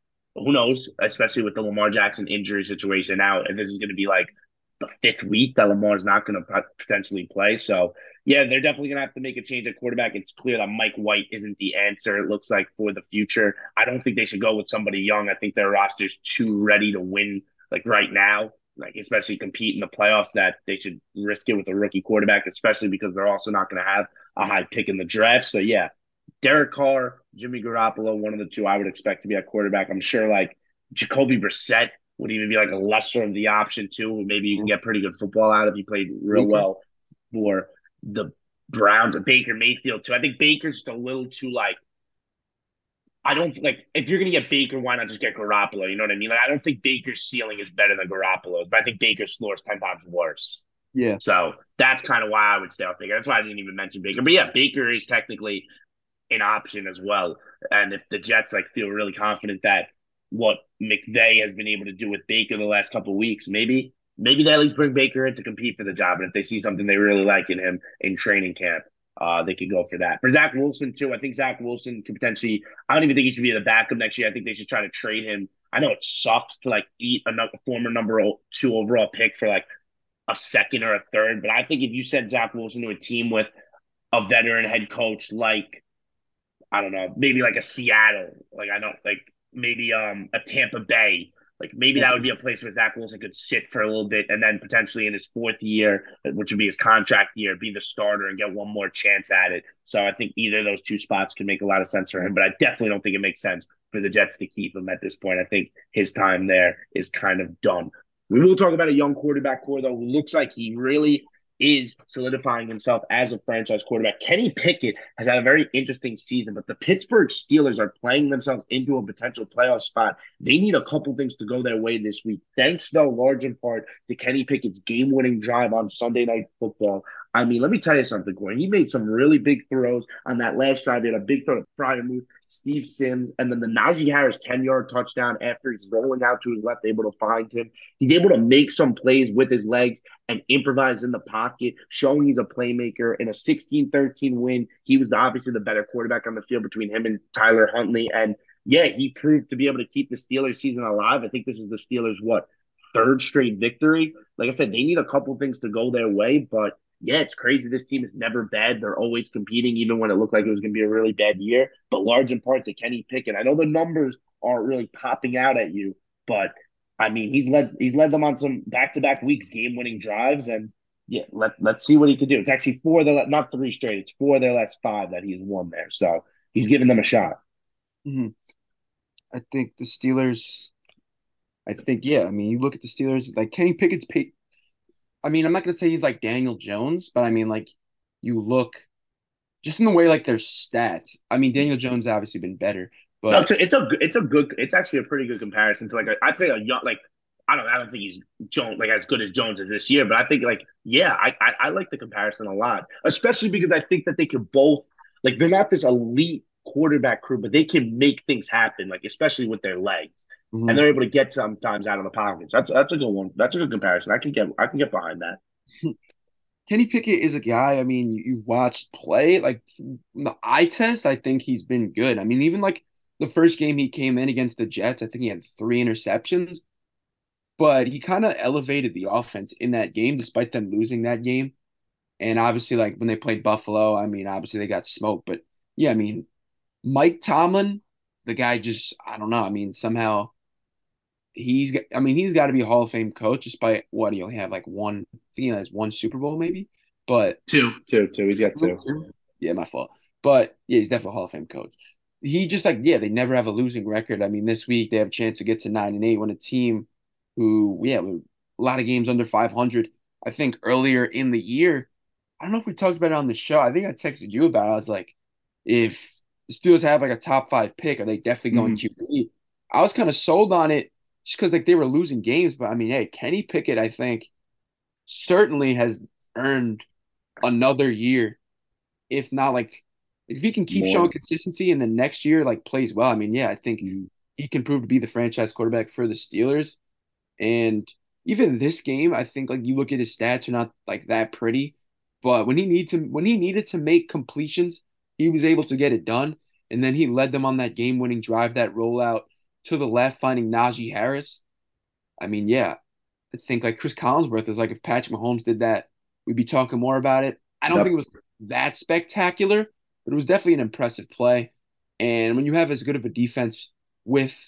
who knows? Especially with the Lamar Jackson injury situation now, and this is going to be like the fifth week that Lamar's not going to potentially play. So yeah, they're definitely going to have to make a change at quarterback. It's clear that Mike White isn't the answer, it looks like, for the future. I don't think they should go with somebody young. I think their roster's too ready to win like right now, like especially compete in the playoffs, that they should risk it with a rookie quarterback, especially because they're also not going to have a high pick in the draft. So yeah, Derek Carr, Jimmy Garoppolo, one of the two I would expect to be at quarterback. I'm sure like Jacoby Brissett would even be like a lesser of the option too. Maybe you can get pretty good football out of. He played real well for the Browns. Baker Mayfield too. I think Baker's just a little too like I don't like if you're gonna get Baker, why not just get Garoppolo? You know what I mean? Like I don't think Baker's ceiling is better than Garoppolo's, but I think Baker's floor is ten times worse. Yeah. So that's kind of why I would stay off Baker. That's why I didn't even mention Baker. But yeah, Baker is technically an option as well. And if the Jets like feel really confident that what McVay has been able to do with Baker the last couple weeks, maybe maybe they at least bring Baker in to compete for the job. And if they see something they really like in him in training camp, uh, they could go for that. For Zach Wilson, too, I think Zach Wilson could potentially, I don't even think he should be the backup next year. I think they should try to trade him. I know it sucks to like eat a, former number two overall pick for like a second or a third, but I think if you send Zach Wilson to a team with a veteran head coach like, I don't know, maybe like a Seattle, like I don't like maybe um a Tampa Bay Like maybe that would be a place where Zach Wilson could sit for a little bit and then potentially in his fourth year, which would be his contract year, be the starter and get one more chance at it. So I think either of those two spots can make a lot of sense for him, but I definitely don't think it makes sense for the Jets to keep him at this point. I think his time there is kind of done. We will talk about a young quarterback core, though, who looks like he really is solidifying himself as a franchise quarterback. Kenny Pickett has had a very interesting season, but the Pittsburgh Steelers are playing themselves into a potential playoff spot. They need a couple things to go their way this week. Thanks, though, large in part to Kenny Pickett's game winning drive on Sunday Night Football. I mean, let me tell you something, Gordon. He made some really big throws on that last drive. He had a big throw to Freiermuth, Steve Sims, and then the Najee Harris 10 yard touchdown after he's rolling out to his left, able to find him. He's able to make some plays with his legs and improvise in the pocket, showing he's a playmaker. In a 16 13 win, he was obviously the better quarterback on the field between him and Tyler Huntley. And yeah, he proved to be able to keep the Steelers season alive. I think this is the Steelers' what? Third straight victory. Like I said, they need a couple things to go their way, but yeah, it's crazy. This team is never bad. They're always competing, even when it looked like it was going to be a really bad year. But large in part to Kenny Pickett. I know the numbers aren't really popping out at you, but I mean, he's led he's led them on some back to back weeks, game winning drives, and yeah, let let's see what he could do. It's actually four the not three straight. It's four their last five that he's won there. So he's giving them a shot. Mm-hmm. I think the Steelers. I think yeah. I mean, you look at the Steelers like Kenny Pickett's pay, I mean, I'm not gonna say he's like Daniel Jones, but I mean, like you look just in the way like their stats. I mean, Daniel Jones obviously been better, but no, it's a, it's a it's a good it's actually a pretty good comparison to like i would say a young like I don't I don't think he's Jones like as good as Jones is this year, but I think like yeah, I, I I like the comparison a lot, especially because I think that they could both like they're not this elite quarterback crew, but they can make things happen, like especially with their legs mm-hmm. and they're able to get sometimes out of the pockets. That's that's a good one. That's a good comparison. I can get I can get behind that. Kenny Pickett is a guy. I mean, you've watched play like the eye test. I think he's been good. I mean, even like the first game he came in against the Jets, I think he had three interceptions, but he kind of elevated the offense in that game, despite them losing that game. And obviously, like when they played Buffalo, I mean, obviously they got smoked, but yeah, I mean, Mike Tomlin, the guy just I don't know. I mean, somehow he's I mean he's got to be a Hall of Fame coach despite what he only have like one I think he has one Super Bowl maybe but two. Two two he's got two. Yeah my fault. But yeah he's definitely a Hall of Fame coach. He just like yeah they never have a losing record. I mean this week they have a chance to get to nine and eight when a team who yeah a lot of games under 500 I think earlier in the year. I don't know if we talked about it on the show. I think I texted you about it. I was like if the Steelers have like a top five pick are they definitely going mm-hmm. QB I was kind of sold on it just because like they were losing games. But I mean, hey, Kenny Pickett, I think, certainly has earned another year, if not like if he can keep More. showing consistency and then next year like plays well. I mean, yeah, I think mm-hmm. he can prove to be the franchise quarterback for the Steelers. And even this game, I think like you look at his stats are not like that pretty, but when he needs to when he needed to make completions, he was able to get it done. And then he led them on that game winning drive, that rollout to the left, finding Najee Harris. I mean, yeah, I think like Cris Collinsworth is like if Patrick Mahomes did that, we'd be talking more about it. I don't yep. think it was that spectacular, but it was definitely an impressive play. And when you have as good of a defense with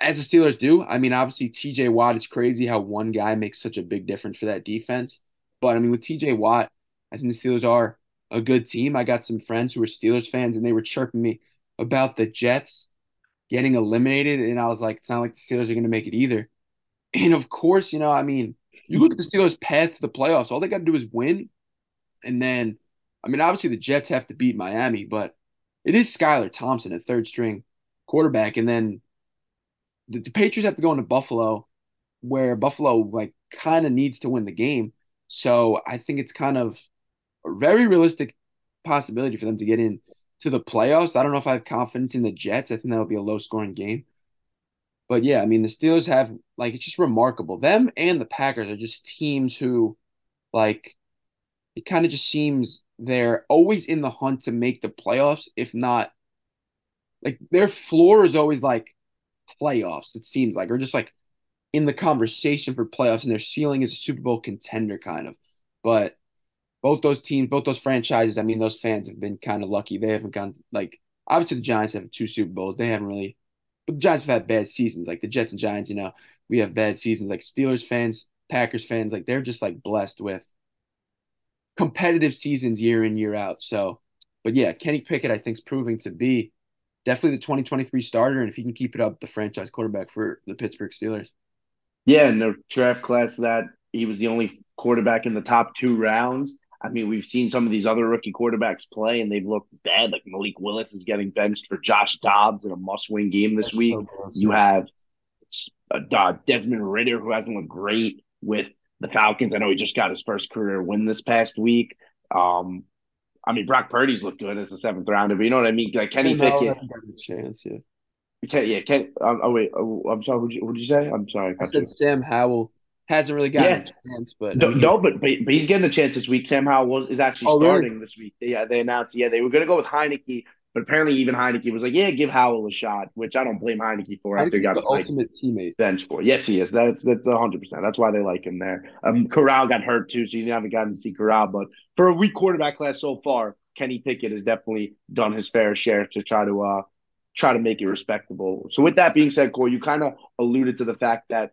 as the Steelers do, I mean, obviously TJ Watt, it's crazy how one guy makes such a big difference for that defense. But I mean, with TJ Watt, I think the Steelers are a good team. I got some friends who are Steelers fans, and they were chirping me about the Jets getting eliminated, and I was like, it's not like the Steelers are going to make it either. And of course, you know, I mean, you look at the Steelers' path to the playoffs. All they got to do is win, and then, I mean, obviously the Jets have to beat Miami, but it is Skylar Thompson at third string quarterback, and then the, the Patriots have to go into Buffalo, where Buffalo like kind of needs to win the game. So I think it's kind of a very realistic possibility for them to get in to the playoffs. I don't know if I have confidence in the Jets. I think that'll be a low scoring game. But yeah, I mean, the Steelers have, like, it's just remarkable. Them and the Packers are just teams who, like, it kind of just seems they're always in the hunt to make the playoffs, if not, like, their floor is always like playoffs, it seems like, or just like in the conversation for playoffs, and their ceiling is a Super Bowl contender, kind of. But both those teams, both those franchises, I mean, those fans have been kind of lucky. They haven't gone like obviously the Giants have two Super Bowls. They haven't really but the Giants have had bad seasons. Like the Jets and Giants, you know, we have bad seasons. Like Steelers fans, Packers fans, like they're just like blessed with competitive seasons year in year out. So, but yeah, Kenny Pickett, I think, is proving to be definitely the 2023 starter, and if he can keep it up, the franchise quarterback for the Pittsburgh Steelers. Yeah, in the draft class that he was the only quarterback in the top two rounds. I mean, we've seen some of these other rookie quarterbacks play, and they've looked bad. Like Malik Willis is getting benched for Josh Dobbs in a must-win game this That's week. So you have uh, Desmond Ridder, who hasn't looked great with the Falcons. I know he just got his first career win this past week. Um, I mean, Brock Purdy's looked good as the seventh rounder, but you know what I mean? Like Kenny no, Pickett. a chance, yeah. Ken, yeah, Ken. Um, oh wait, oh, I'm sorry. What did, you, what did you say? I'm sorry. I, said Sam Howell hasn't really gotten yeah. a chance, but no, no, but, but but he's getting a chance this week. Sam Howell was, is actually oh, starting really? this week. Yeah, they announced. Yeah, they were going to go with Heinicke, but apparently even Heinicke was like, "Yeah, give Howell a shot," which I don't blame Heinicke for. Heinicke's after he got the ultimate teammate bench for. Yes, he is. That's that's hundred percent. That's why they like him there. Um, Corral got hurt too, so you haven't gotten to see Corral. But for a weak quarterback class so far, Kenny Pickett has definitely done his fair share to try to uh try to make it respectable. So with that being said, Corey, you kind of alluded to the fact that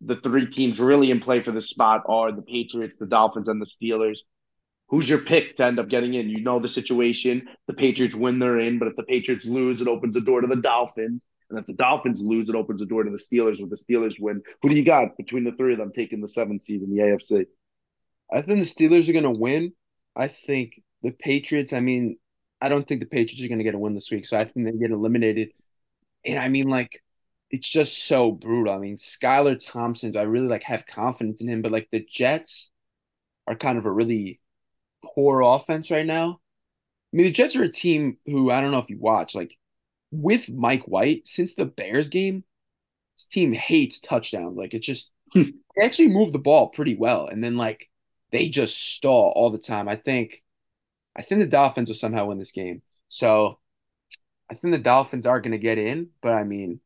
the three teams really in play for the spot are the Patriots, the Dolphins, and the Steelers. Who's your pick to end up getting in? You know the situation. The Patriots win, they're in. But if the Patriots lose, it opens the door to the Dolphins. And if the Dolphins lose, it opens the door to the Steelers. With the Steelers win, who do you got between the three of them taking the seventh seed in the AFC? I think the Steelers are going to win. I think the Patriots. I mean, I don't think the Patriots are going to get a win this week, so I think they get eliminated. And I mean, like, it's just so brutal. I mean, Skylar Thompson, I really like have confidence in him, but like the Jets are kind of a really poor offense right now. I mean, the Jets are a team who I don't know if you watch, like with Mike White since the Bears game, this team hates touchdowns. Like it's just hmm. they actually move the ball pretty well, and then like they just stall all the time. I think, I think the Dolphins will somehow win this game. So I think the Dolphins are going to get in, but I mean,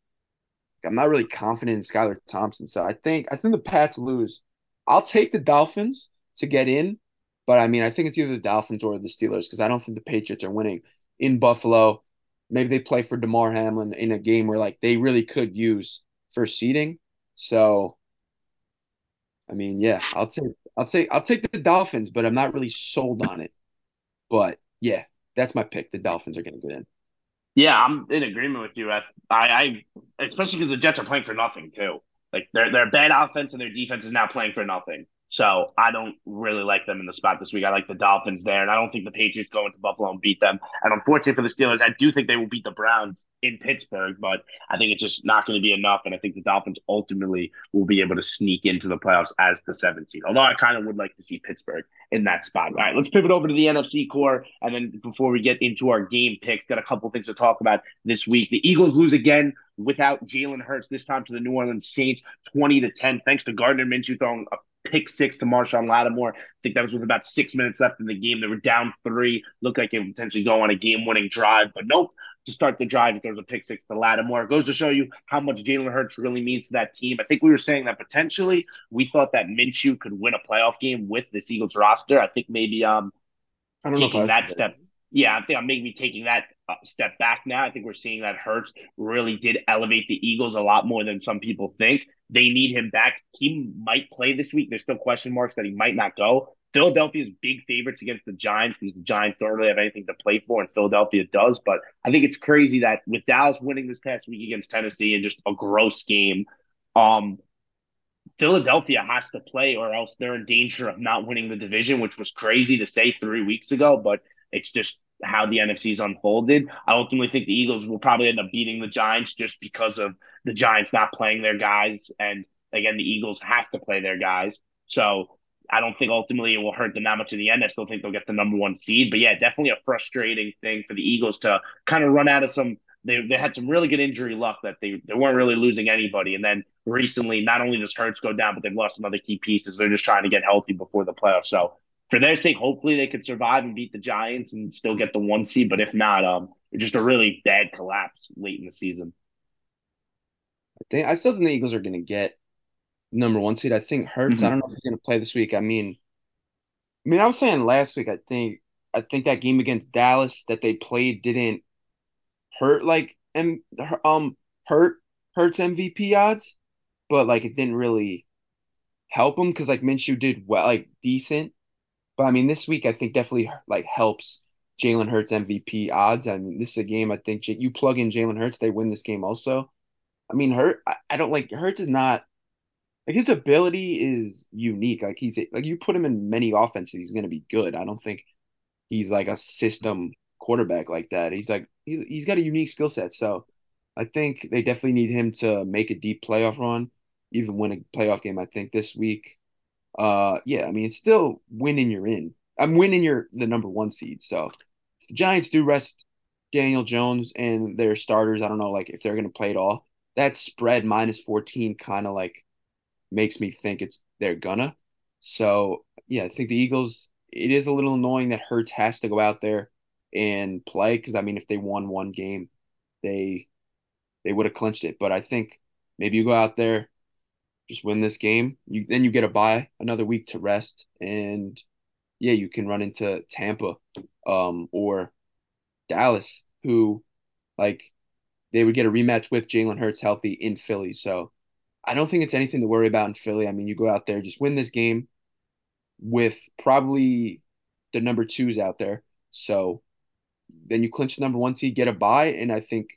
I'm not really confident in Skylar Thompson. So I think I think the Pats lose. I'll take the Dolphins to get in, but I mean I think it's either the Dolphins or the Steelers because I don't think the Patriots are winning in Buffalo. Maybe they play for Damar Hamlin in a game where like they really could use for seeding. So I mean, yeah, I'll take I'll take I'll take the Dolphins, but I'm not really sold on it. But yeah, that's my pick. The Dolphins are going to get in. Yeah, I'm in agreement with you. I, I, especially because the Jets are playing for nothing too. Like they're they're bad offense and their defense is now playing for nothing. So I don't really like them in the spot this week. I like the Dolphins there, and I don't think the Patriots go into Buffalo and beat them. And unfortunately for the Steelers, I do think they will beat the Browns in Pittsburgh, but I think it's just not going to be enough. And I think the Dolphins ultimately will be able to sneak into the playoffs as the seventh seed. Although I kind of would like to see Pittsburgh in that spot. All right, let's pivot over to the NFC core, and then before we get into our game picks, got a couple things to talk about this week. The Eagles lose again without Jalen Hurts this time to the New Orleans Saints, twenty to ten, thanks to Gardner Minshew throwing a pick six to Marshon Lattimore. I think that was with about six minutes left in the game. They were down three. Looked like it would potentially go on a game winning drive, but nope. To start the drive, there's a pick six to Lattimore, it goes to show you how much Jalen Hurts really means to that team. I think we were saying that potentially we thought that Minshew could win a playoff game with this Eagles roster. I think maybe um I don't taking know that step. Yeah, I think I'm maybe taking that uh, step back now. I think we're seeing that Hurts really did elevate the Eagles a lot more than some people think. They need him back. He might play this week. There's still question marks that he might not go. Philadelphia's big favorites against the Giants because the Giants don't really have anything to play for, and Philadelphia does. But I think it's crazy that with Dallas winning this past week against Tennessee and just a gross game, um, Philadelphia has to play, or else they're in danger of not winning the division, which was crazy to say three weeks ago. But it's just how the NFC's unfolded. I ultimately think the Eagles will probably end up beating the Giants just because of the Giants not playing their guys. And again, the Eagles have to play their guys. So I don't think ultimately it will hurt them that much in the end. I still think they'll get the number one seed. But yeah, definitely a frustrating thing for the Eagles to kind of run out of some. They, they had some really good injury luck that they, they weren't really losing anybody. And then recently, not only does Hurts go down, but they've lost some other key pieces. They're just trying to get healthy before the playoffs. So for their sake, hopefully they could survive and beat the Giants and still get the one seed. But if not, um, just a really bad collapse late in the season. I think I still think the Eagles are going to get number one seed. I think Hurts. Mm-hmm. I don't know if he's going to play this week. I mean, I mean, I was saying last week. I think I think that game against Dallas that they played didn't hurt like and um hurt Hurts MVP odds, but like it didn't really help him because like Minshew did well, like decent. But I mean, this week I think definitely like helps Jalen Hurts MVP odds. I mean, this is a game I think you plug in Jalen Hurts, they win this game also. I mean, Hurt, I, I don't like Hurts is not like his ability is unique. Like he's like you put him in many offenses, he's gonna be good. I don't think he's like a system quarterback like that. He's like he's he's got a unique skill set. So I think they definitely need him to make a deep playoff run, even win a playoff game. I think this week. Uh, yeah, I mean, it's still winning. You're in. I'm winning. You're the number one seed. So the Giants do rest Daniel Jones and their starters. I don't know, like if they're gonna play it all. That spread minus 14 kind of like makes me think it's they're gonna. So yeah, I think the Eagles. It is a little annoying that Hurts has to go out there and play because I mean, if they won one game, they they would have clinched it. But I think maybe you go out there, just win this game. You then you get a bye, another week to rest, and yeah, you can run into Tampa, um, or Dallas, who like they would get a rematch with Jalen Hurts healthy in Philly. So I don't think it's anything to worry about in Philly. I mean, you go out there, just win this game with probably the number twos out there. So then you clinch the number one seed, get a bye, and I think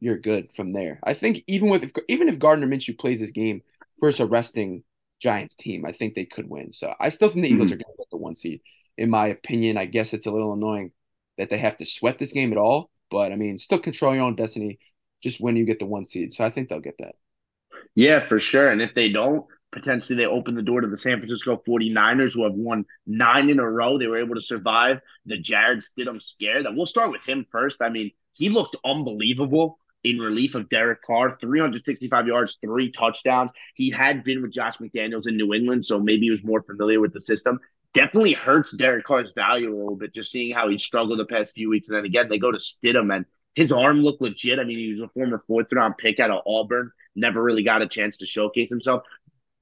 you're good from there. I think even with if, even if Gardner Minshew plays this game versus a resting Giants team, I think they could win. So I still think the Eagles mm-hmm. are going to get the one seed. In my opinion, I guess it's a little annoying that they have to sweat this game at all, but I mean, still control your own destiny. Just when you get the one seed, so I think they'll get that. Yeah, for sure. And if they don't, potentially they open the door to the San Francisco 49ers, who have won nine in a row. They were able to survive the Jarrett Stidham scare. That we'll start with him first. I mean, he looked unbelievable in relief of Derek Carr, 365 yards, three touchdowns. He had been with Josh McDaniels in New England, so maybe he was more familiar with the system. Definitely hurts Derek Carr's value a little bit, just seeing how he struggled the past few weeks. And then again, they go to Stidham, and his arm looked legit. I mean, he was a former fourth round pick out of Auburn, never really got a chance to showcase himself.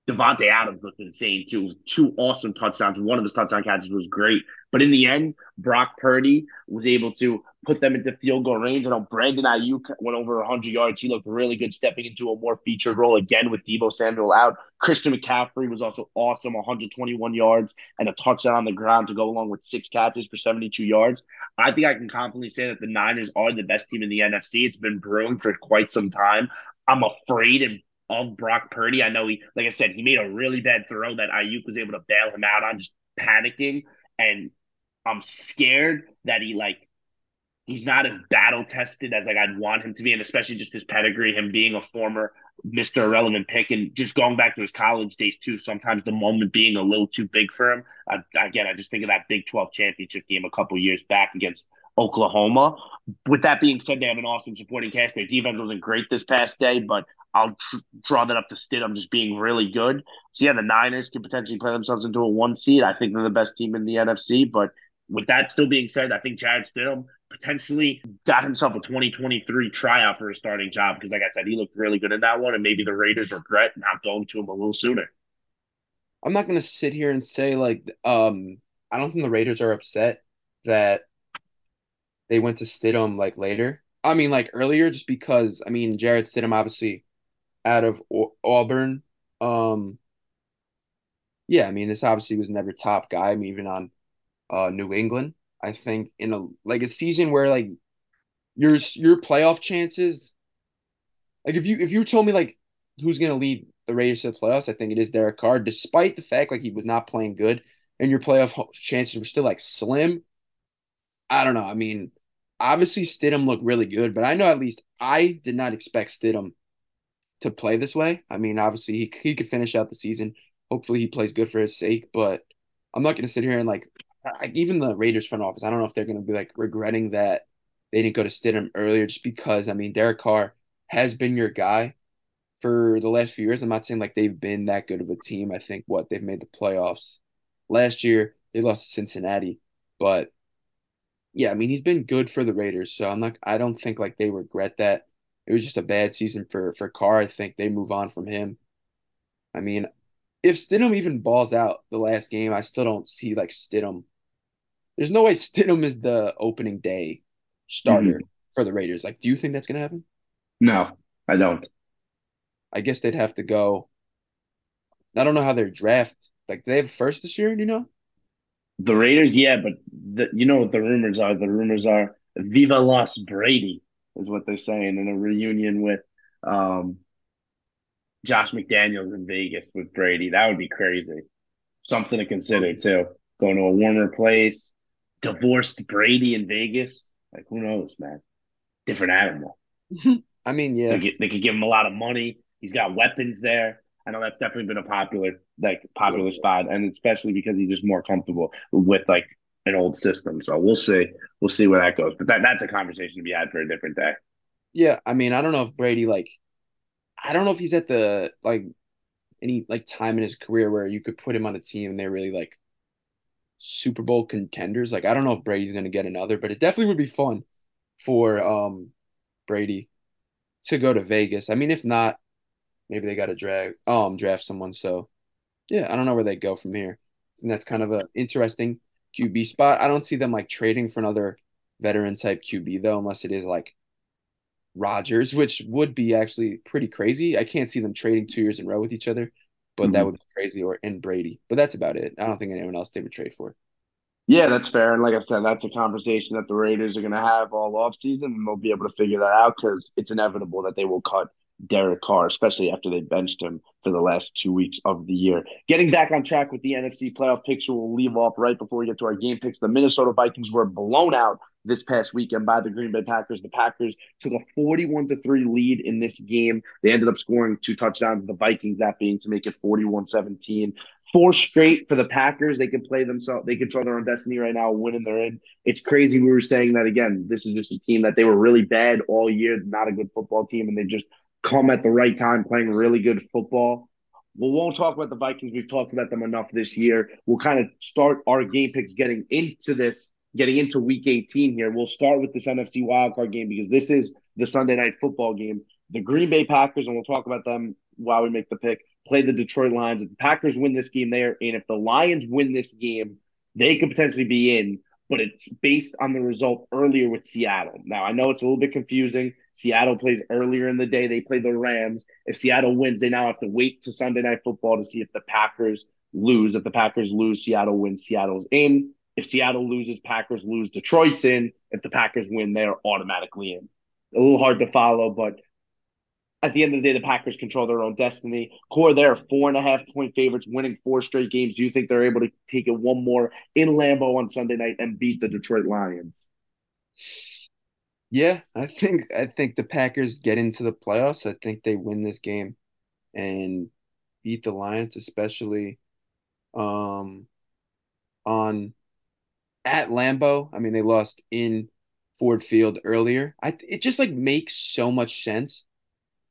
Davante Adams looked insane too. Two awesome touchdowns. One of his touchdown catches was great. But in the end, Brock Purdy was able to put them into field goal range. I know Brandon Aiyuk went over 100 yards. He looked really good stepping into a more featured role again with Deebo Samuel out. Christian McCaffrey was also awesome, 121 yards and a touchdown on the ground to go along with six catches for 72 yards. I think I can confidently say that the Niners are the best team in the NFC. It's been brewing for quite some time. I'm afraid and of Brock Purdy. I know he, like I said, he made a really bad throw that Aiyuk was able to bail him out on, just panicking. And I'm scared that he like he's not as battle tested as like I'd want him to be, and especially just his pedigree, him being a former Mr. Irrelevant pick, and just going back to his college days too. Sometimes the moment being a little too big for him. I, again, I just think of that Big Twelve championship game a couple years back against Oklahoma. With that being said, they have an awesome supporting cast. Their defense wasn't great this past day, but I'll tr- draw that up to Stidham just being really good. So yeah, the Niners could potentially play themselves into a one seed. I think they're the best team in the NFC. But with that still being said, I think Jarrett Stidham potentially got himself a 2023 tryout for a starting job because, like I said, he looked really good in that one, and maybe the Raiders regret not going to him a little sooner. I'm not going to sit here and say like um I don't think the Raiders are upset that they went to Stidham like later. I mean, like earlier, just because I mean Jarrett Stidham obviously out of Auburn. Um, yeah, I mean this obviously was never top guy. I mean even on uh, New England. I think in a like a season where like your your playoff chances, like if you if you told me like who's gonna lead the Raiders to the playoffs, I think it is Derek Carr, despite the fact like he was not playing good and your playoff chances were still like slim. I don't know. I mean, obviously Stidham looked really good, but I know at least I did not expect Stidham to play this way. I mean, obviously he he could finish out the season. Hopefully he plays good for his sake, but I'm not going to sit here and like even the Raiders front office. I don't know if they're going to be like regretting that they didn't go to Stidham earlier, just because I mean Derek Carr has been your guy for the last few years. I'm not saying like they've been that good of a team. I think what they've made the playoffs last year. They lost to Cincinnati, but yeah, I mean he's been good for the Raiders, so I'm not. I don't think like they regret that. It was just a bad season for for Carr. I think they move on from him. I mean, if Stidham even balls out the last game, I still don't see like Stidham. There's no way Stidham is the opening day starter mm-hmm. for the Raiders. Like, do you think that's gonna happen? No, I don't. I guess they'd have to go. I don't know how their draft. Like they have first this year, do you know? The Raiders, yeah, but the, you know what the rumors are? The rumors are Viva Los Brady is what they're saying in a reunion with um, Josh McDaniels in Vegas with Brady. That would be crazy. Something to consider too. Going to a warmer place, divorced Brady in Vegas. Like who knows, man? Different animal. I mean, yeah, they could, they could give him a lot of money. He's got weapons there. I know that's definitely been a popular like popular yeah. spot, and especially because he's just more comfortable with like an old system. So we'll see. We'll see where that goes. But that that's a conversation to be had for a different day. Yeah, I mean, I don't know if Brady like I don't know if he's at the like any like time in his career where you could put him on a team and they're really like Super Bowl contenders. Like I don't know if Brady's gonna get another, but it definitely would be fun for um Brady to go to Vegas. I mean, if not, maybe they got to drag um draft someone. So yeah, I don't know where they go from here. And that's kind of an interesting QB spot. I don't see them like trading for another veteran type QB though, unless it is like Rodgers, which would be actually pretty crazy. I can't see them trading two years in a row with each other, but mm-hmm. that would be crazy. Or in Brady, but that's about it. I don't think anyone else they would trade for. Yeah, that's fair. And like I said, that's a conversation that the Raiders are going to have all off season, and they'll be able to figure that out because it's inevitable that they will cut Derek Carr, especially after they benched him for the last two weeks of the year. Getting back on track with the NFC playoff picture, we'll leave off right before we get to our game picks. The Minnesota Vikings were blown out this past weekend by the Green Bay Packers. The Packers took a 41 to 3 lead in this game. They ended up scoring two touchdowns, the Vikings, that being to make it 41 17 four straight for the Packers. They can play themselves. They control their own destiny right now, winning they're in. It's crazy. We were saying that again. This is just a team that they were really bad all year, not a good football team, and they just come at the right time, playing really good football. We won't talk about the Vikings. We've talked about them enough this year. We'll kind of start our game picks getting into this, getting into week 18 here. We'll start with this NFC wildcard game because this is the Sunday night football game. The Green Bay Packers, and we'll talk about them while we make the pick, play the Detroit Lions. If the Packers win this game, there, and if the Lions win this game, they could potentially be in, but it's based on the result earlier with Seattle. Now, I know it's a little bit confusing. Seattle plays earlier in the day. They play the Rams. If Seattle wins, they now have to wait to Sunday Night Football to see if the Packers lose. If the Packers lose, Seattle wins. Seattle's in. If Seattle loses, Packers lose. Detroit's in. If the Packers win, they're automatically in. A little hard to follow, but at the end of the day, the Packers control their own destiny. Core, they're four and a half point favorites, winning four straight games. Do you think they're able to take it one more in Lambeau on Sunday night and beat the Detroit Lions? Yeah, I think I think the Packers get into the playoffs. I think they win this game and beat the Lions, especially um on at Lambeau. I mean, they lost in Ford Field earlier. I it just like makes so much sense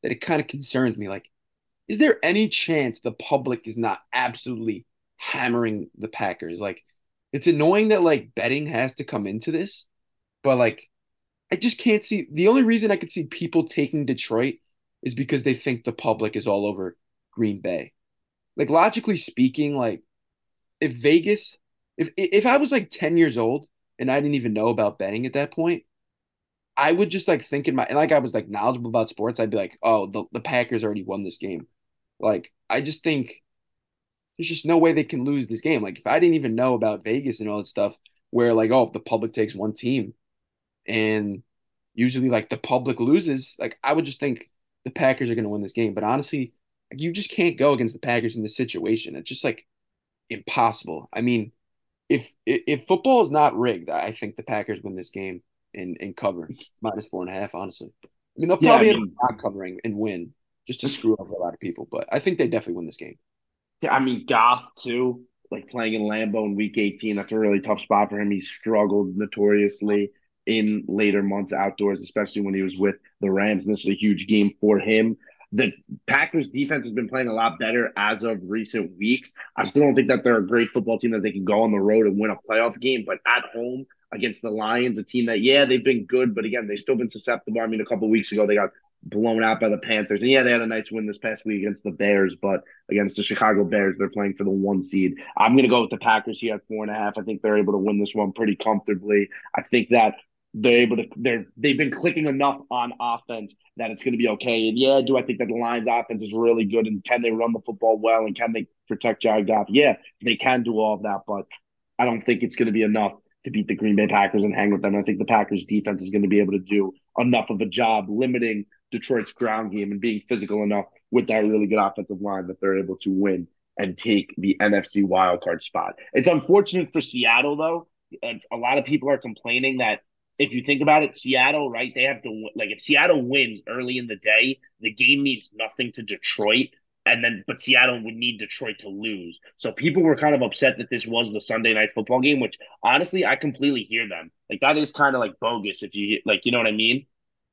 that it kind of concerns me. Like, is there any chance the public is not absolutely hammering the Packers? Like, it's annoying that like betting has to come into this, but like I just can't see the only reason I could see people taking Detroit is because they think the public is all over Green Bay. Like logically speaking, like if Vegas, if if I was like 10 years old and I didn't even know about betting at that point, I would just like think in my like I was like knowledgeable about sports, I'd be like, oh, the, the Packers already won this game. Like I just think there's just no way they can lose this game. Like if I didn't even know about Vegas and all that stuff, where like, oh, if the public takes one team, and usually like the public loses, like I would just think the Packers are going to win this game. But honestly, like, you just can't go against the Packers in this situation. It's just like impossible. I mean, if if football is not rigged, I think the Packers win this game and and cover minus four and a half. Honestly, I mean they'll probably yeah, I mean, not covering and win just to screw over a lot of people. But I think they definitely win this game. Yeah, I mean Goff too, like playing in Lambeau in Week 18. That's a really tough spot for him. He struggled notoriously in later months outdoors, especially when he was with the Rams. And this is a huge game for him. The Packers defense has been playing a lot better as of recent weeks. I still don't think that they're a great football team that they can go on the road and win a playoff game, but at home against the Lions, a team that, yeah, they've been good, but again, they've still been susceptible. I mean, a couple weeks ago, they got blown out by the Panthers. And yeah, they had a nice win this past week against the Bears, but against the Chicago Bears, they're playing for the one seed. I'm going to go with the Packers here at four and a half. I think they're able to win this one pretty comfortably. I think that they're able to they're they've been clicking enough on offense that it's going to be okay. And yeah, do I think that the Lions offense is really good and can they run the football well and can they protect Jared Goff? Yeah, they can do all of that, but I don't think it's going to be enough to beat the Green Bay Packers and hang with them. I think the Packers defense is going to be able to do enough of a job limiting Detroit's ground game and being physical enough with that really good offensive line that they're able to win and take the NFC wildcard spot. It's unfortunate for Seattle though. A lot of people are complaining that if you think about it, Seattle, right? They have to like if Seattle wins early in the day, the game means nothing to Detroit. And then, but Seattle would need Detroit to lose. So people were kind of upset that this was the Sunday night football game, which honestly, I completely hear them. Like that is kind of like bogus if you like, you know what I mean?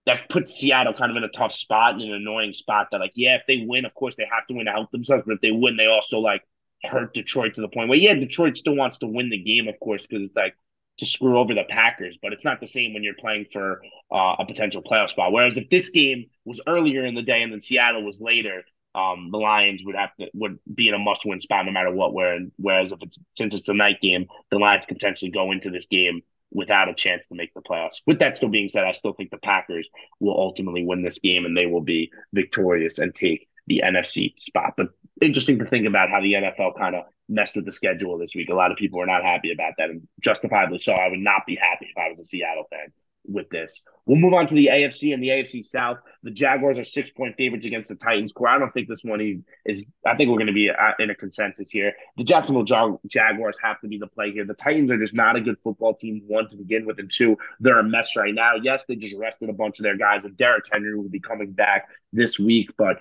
That puts Seattle kind of in a tough spot and an annoying spot. That like, yeah, if they win, of course they have to win to help themselves, but if they win, they also like hurt Detroit to the point where yeah, Detroit still wants to win the game, of course, because it's like to screw over the Packers, but it's not the same when you're playing for uh, a potential playoff spot. Whereas if this game was earlier in the day and then Seattle was later, um, the Lions would have to would be in a must win spot no matter what. Where whereas if it's since it's a night game, the Lions could potentially go into this game without a chance to make the playoffs. With that still being said, I still think the Packers will ultimately win this game and they will be victorious and take the NFC spot. But interesting to think about how the NFL kind of messed with the schedule this week. A lot of people were not happy about that, and justifiably so. I would not be happy if I was a Seattle fan with this. We'll move on to the AFC and the AFC South. The Jaguars are six point favorites against the Titans. I don't think this one is. I think we're going to be uh, in a consensus here. The Jacksonville Jaguars have to be the play here. The Titans are just not a good football team. One to begin with, and two, they're a mess right now. Yes, they just rested a bunch of their guys, and Derrick Henry will be coming back this week, but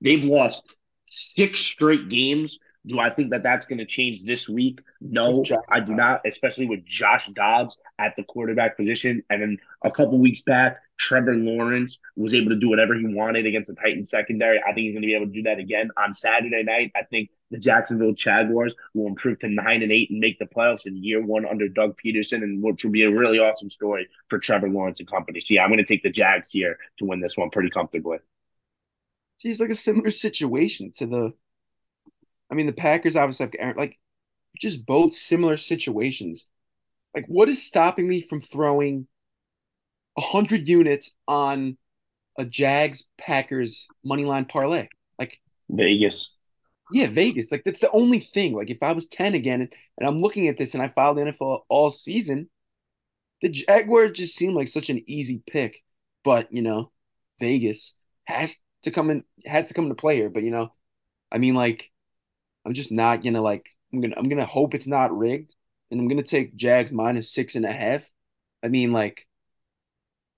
they've lost six straight games do I think that that's going to change this week? No, I do not, especially with Josh Dobbs at the quarterback position. And then a couple weeks back, Trevor Lawrence was able to do whatever he wanted against the Titans secondary. I think he's going to be able to do that again on Saturday night. I think the Jacksonville Jaguars will improve to nine and eight and make the playoffs in year one under Doug Pederson, and which will be a really awesome story for Trevor Lawrence and company. So yeah, I'm going to take the Jags here to win this one pretty comfortably. He's like a similar situation to the I mean, the Packers obviously have like just both similar situations. Like, what is stopping me from throwing hundred units on a Jags Packers money line parlay? Like Vegas. Yeah, Vegas. Like that's the only thing. Like if I was 10 again and, and I'm looking at this and I the NFL all season, the Jaguars just seemed like such an easy pick. But, you know, Vegas has to come in has to come into play here. But you know, I mean like I'm just not gonna like. I'm gonna I'm gonna hope it's not rigged, and I'm gonna take Jags minus six and a half. I mean, like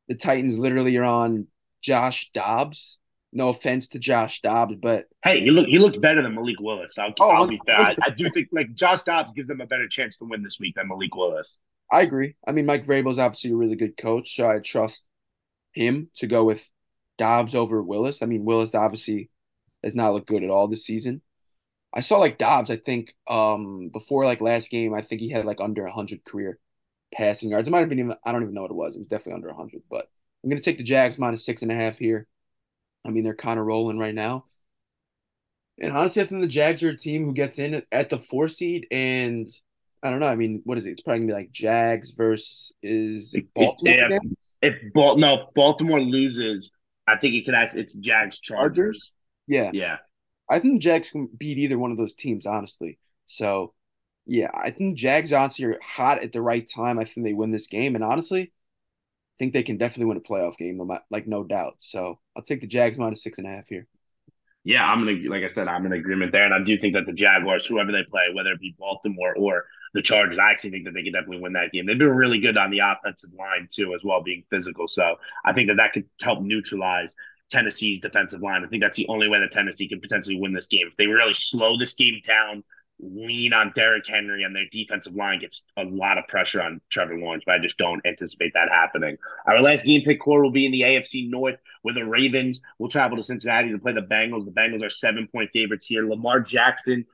the Titans literally are on Josh Dobbs. No offense to Josh Dobbs, but hey, he look he looked better than Malik Willis. I'll, oh, I'll be fair. I, I, do think like Josh Dobbs gives them a better chance to win this week than Malik Willis. I agree. I mean, Mike Vrabel's obviously a really good coach, so I trust him to go with Dobbs over Willis. I mean, Willis obviously has not looked good at all this season. I saw like Dobbs. I think um before like last game, I think he had like under hundred career passing yards. It might have been even. I don't even know what it was. It was definitely under hundred. But I'm gonna take the Jags minus six and a half here. I mean, they're kind of rolling right now. And honestly, I think the Jags are a team who gets in at the four seed, and I don't know. I mean, what is it? It's probably gonna be like Jags versus is Baltimore. If, if Bal- no, if Baltimore loses, I think it could actually it's Jags Chargers. Yeah, yeah. I think Jags can beat either one of those teams, honestly. So, yeah, I think Jags honestly are hot at the right time. I think they win this game, and honestly, I think they can definitely win a playoff game, like no doubt. So, I'll take the Jags minus six and a half here. Yeah, I'm gonna like I said, I'm in agreement there, and I do think that the Jaguars, whoever they play, whether it be Baltimore or the Chargers, I actually think that they can definitely win that game. They've been really good on the offensive line too, as well, being physical. So I think that that could help neutralize Tennessee's defensive line. I think that's the only way that Tennessee can potentially win this game. If they really slow this game down, lean on Derrick Henry and their defensive line gets a lot of pressure on Trevor Lawrence, but I just don't anticipate that happening. Our last game pick core will be in the AFC North where the Ravens will travel to Cincinnati to play the Bengals. The Bengals are seven point favorites here. Lamar Jackson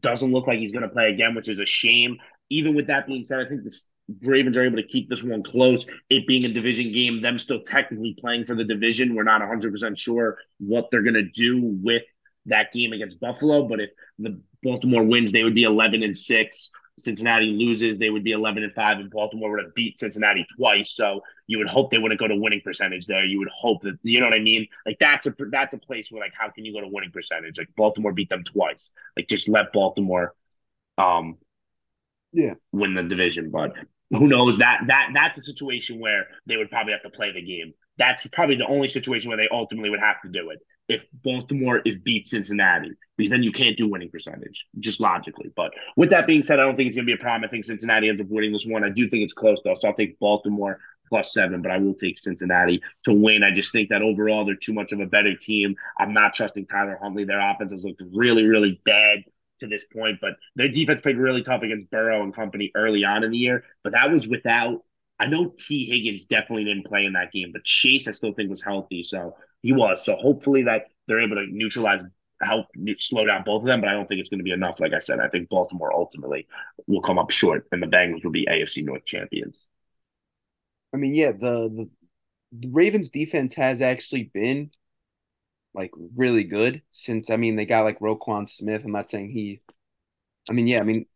doesn't look like he's going to play again, which is a shame. Even with that being said, I think the Ravens are able to keep this one close. It being a division game, them still technically playing for the division. We're not 100% sure what they're going to do with that game against Buffalo. But if the Baltimore wins, they would be 11 and 6. Cincinnati loses, they would be 11 and 5, and Baltimore would have beat Cincinnati twice. So you would hope they wouldn't go to winning percentage there. You would hope that, you know what I mean? Like that's a that's a place where like how can you go to winning percentage? Like Baltimore beat them twice. Like just let Baltimore um yeah win the division. But who knows that that that's a situation where they would probably have to play the game. That's probably the only situation where they ultimately would have to do it if Baltimore is beat Cincinnati, because then you can't do winning percentage, just logically. But with that being said, I don't think it's going to be a problem. I think Cincinnati ends up winning this one. I do think it's close, though. So I'll take Baltimore plus seven, but I will take Cincinnati to win. I just think that overall they're too much of a better team. I'm not trusting Tyler Huntley. Their offense has looked really, really bad to this point, but their defense played really tough against Burrow and company early on in the year. But that was without I know Tee Higgins definitely didn't play in that game, but Chase I still think was healthy. So he was. So hopefully that they're able to neutralize, help slow down both of them. But I don't think it's going to be enough. Like I said, I think Baltimore ultimately will come up short, and the Bengals will be AFC North champions. I mean, yeah, the the, the Ravens defense has actually been like really good since I mean they got like Roquan Smith. I'm not saying he. I mean, yeah, I mean.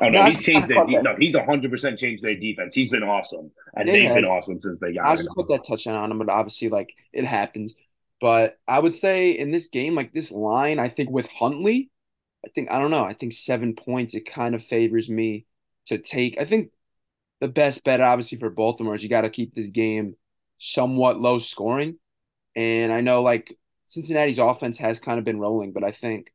Oh no, he's changed their de- no. He's 100 percent changed their defense. He's been awesome, and they've been awesome since they got. I was put that touchdown on him, but obviously, like it happens. But I would say in this game, like this line, I think with Huntley, I think I don't know. I think seven points. It kind of favors me to take. I think the best bet, obviously, for Baltimore is you got to keep this game somewhat low scoring. And I know like Cincinnati's offense has kind of been rolling, but I think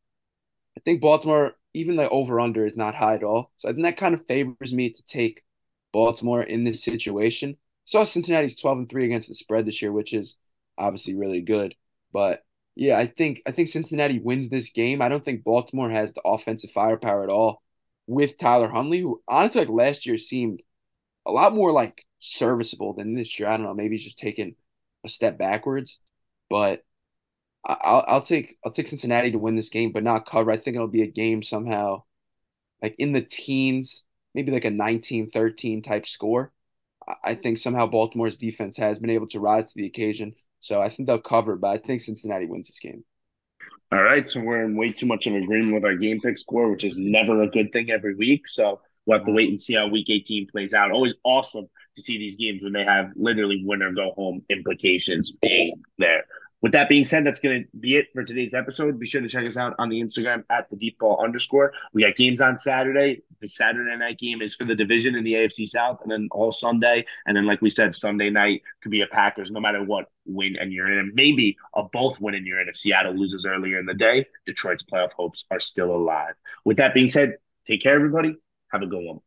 I think Baltimore, even the over under is not high at all. So I think that kind of favors me to take Baltimore in this situation. Saw Cincinnati's 12 and 3 against the spread this year, which is obviously really good. But yeah, I think I think Cincinnati wins this game. I don't think Baltimore has the offensive firepower at all with Tyler Huntley, who honestly like last year seemed a lot more like serviceable than this year. I don't know, maybe he's just taking a step backwards. But I'll I'll take I'll take Cincinnati to win this game, but not cover. I think it'll be a game somehow like in the teens, maybe like a 19-13 type score. I think somehow Baltimore's defense has been able to rise to the occasion. So I think they'll cover, but I think Cincinnati wins this game. All right. So we're in way too much of agreement with our game pick score, which is never a good thing every week. So we'll have to mm-hmm. wait and see how week 18 plays out. Always awesome to see these games when they have literally winner go home implications being there. With that being said, that's going to be it for today's episode. Be sure to check us out on the Instagram at the deep ball underscore. We got games on Saturday. The Saturday night game is for the division in the AFC South, and then all Sunday. And then, like we said, Sunday night could be a Packers, no matter what win and you're in. And maybe a both win and you're in. If Seattle loses earlier in the day, Detroit's playoff hopes are still alive. With that being said, take care, everybody. Have a good one.